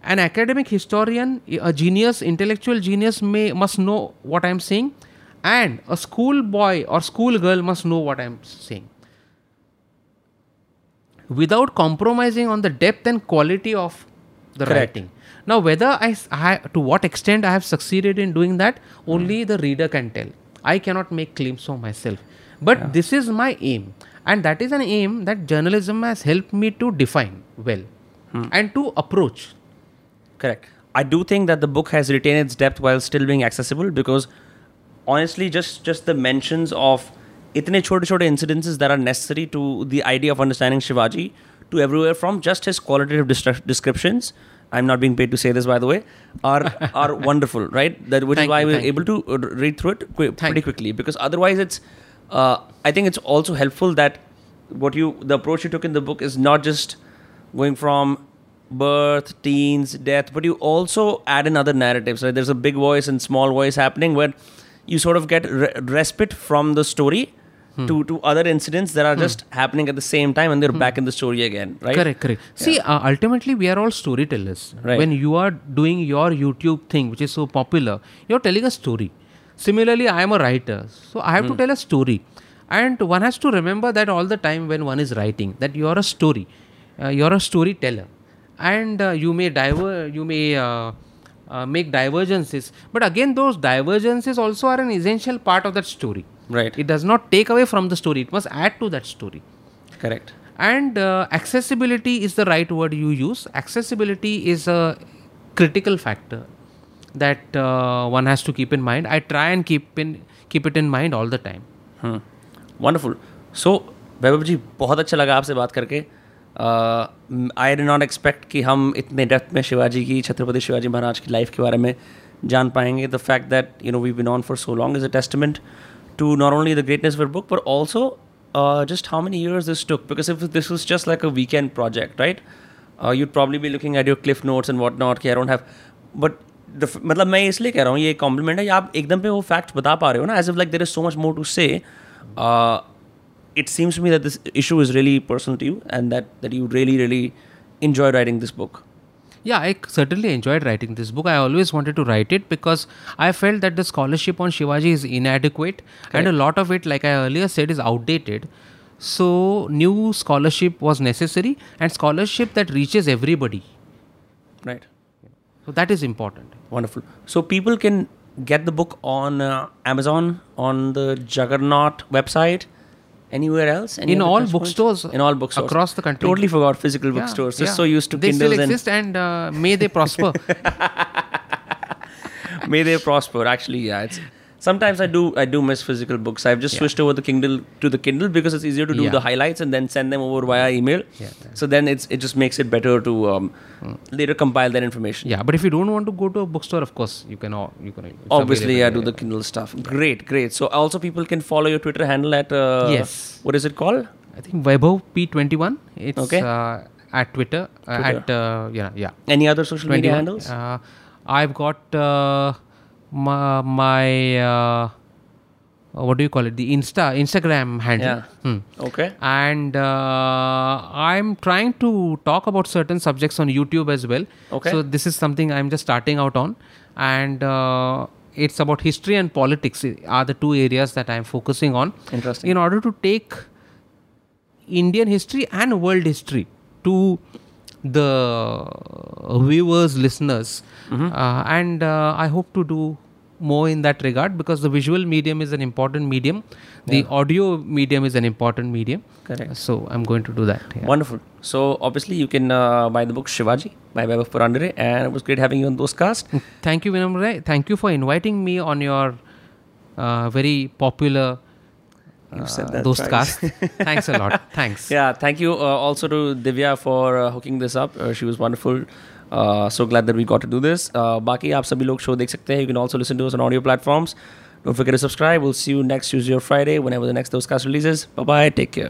an academic historian, a genius, intellectual genius may must know what I'm saying, and a school boy or school girl must know what I'm saying. Without compromising on the depth and quality of the Correct. writing. Now, whether I to what extent I have succeeded in doing that, only hmm. the reader can tell. I cannot make claims for myself. But this is my aim. And that is an aim that journalism has helped me to define well hmm. and to approach. Correct. I do think that the book has retained its depth while still being accessible because honestly, just just the mentions of itne chote chote incidences that are necessary to the idea of understanding Shivaji to everywhere from just his qualitative descriptions. I'm not being paid to say this, by the way. Are [LAUGHS] are wonderful, right? That which Thank is why you, we're able to read through it qui- pretty quickly because otherwise it's. Uh, I think it's also helpful that what you the approach you took in the book is not just going from birth, teens, death, but you also add in other narratives. Right? There's a big voice and small voice happening where you sort of get re- respite from the story Hmm. to, to other incidents that are just happening at the same time and they're back in the story again, right? Correct, correct. See, uh, ultimately, we are all storytellers. Right. When you are doing your YouTube thing, which is so popular, you're telling a story. Similarly, I am a writer, so I have to tell a story. And one has to remember that all the time when one is writing, that you are a story, uh, you're a storyteller, and uh, you may diver, you may uh, uh, make divergences, but again, those divergences also are an essential part of that story. Right. It does not take away from the story; it must add to that story Correct. and uh, accessibility is the right word you use accessibility is a critical factor that uh, one has to keep in mind i try and keep in keep it in mind all the time wonderful so Vaibhav ji बहुत अच्छा लगा आपसे बात करके I did not expect कि हम इतने depth में शिवाजी की छत्रपति शिवाजी महाराज की लाइफ के बारे में जान पाएंगे the fact that you know we been on for so long is a testament To not only the greatness of book but also uh, just how many years this took because if this was just like a weekend project right uh, you'd probably be looking at your cliff notes and whatnot कि I don't have but the f- मतलब मैं इसलिए कह रहा हूँ ये complement है कि आप एकदम पे वो फैक्ट्स बता पा रहे हो ना as if like there is so much more to say it seems to me that this issue is really personal to you and that, that you really, really enjoy writing this book. Yeah, I certainly enjoyed writing this book. I always wanted to write it because I felt that the scholarship on Shivaji is inadequate and a lot of it, like I earlier said, is outdated. So, new scholarship was necessary and scholarship that reaches everybody. Right. So, that is important. Wonderful. So people can get the book on uh, Amazon, on the Juggernaut website, anywhere else. Any In all bookstores In all bookstores across the country. Totally forgot physical Yeah, bookstores. Just yeah. so used to they Kindles still and exist and uh, may they prosper. [LAUGHS] may they prosper. Actually, yeah, it's sometimes I do I do miss physical books. I've just switched over the Kindle to the Kindle because it's easier to do Yeah. the highlights and then send them over via email. Yeah, yeah. So then it's it just makes it better to um, later compile that information. yeah, but if you don't want to go to a bookstore, of course you can. all You can. Obviously, yeah, do the Kindle stuff. Great, great. So also people can follow your Twitter handle at uh, Yes. What is it called? I think Vaibhav P21. It's Okay. uh, at Twitter. Uh, At uh, yeah, yeah. Any other social media handles? Uh, I've got uh, my, my uh, what do you call it? The Insta Instagram handle. Yeah. Hmm. Okay. And uh, I'm trying to talk about certain subjects on YouTube as well. Okay. So this is something I'm just starting out on, and uh, it's about history and politics are the two areas that I'm focusing on. Interesting. In order to take Indian history and world history to the viewers, listeners, uh, and uh, I hope to do more in that regard because the visual medium is an important medium, the audio medium is an important medium. Correct. So I'm going to do that. yeah. Wonderful. So obviously you can uh, buy the book Shivaji by Vaibhav Purandare and it was great having you on those cast. Thank you, Vinamra. Thank you for inviting me on your uh, very popular uh, said that those cast. [LAUGHS] Thanks a lot. Thanks. Yeah, thank you uh, also to Divya for uh, hooking this up. Uh, she was wonderful. Uh, so glad that we got to do this. Uh, बाकी आप सभी लोग show देख सकते हैं. You can also listen to us on audio platforms. Don't forget to subscribe. We'll see you next Tuesday or Friday whenever the next Dostcast releases. Bye bye. Take care.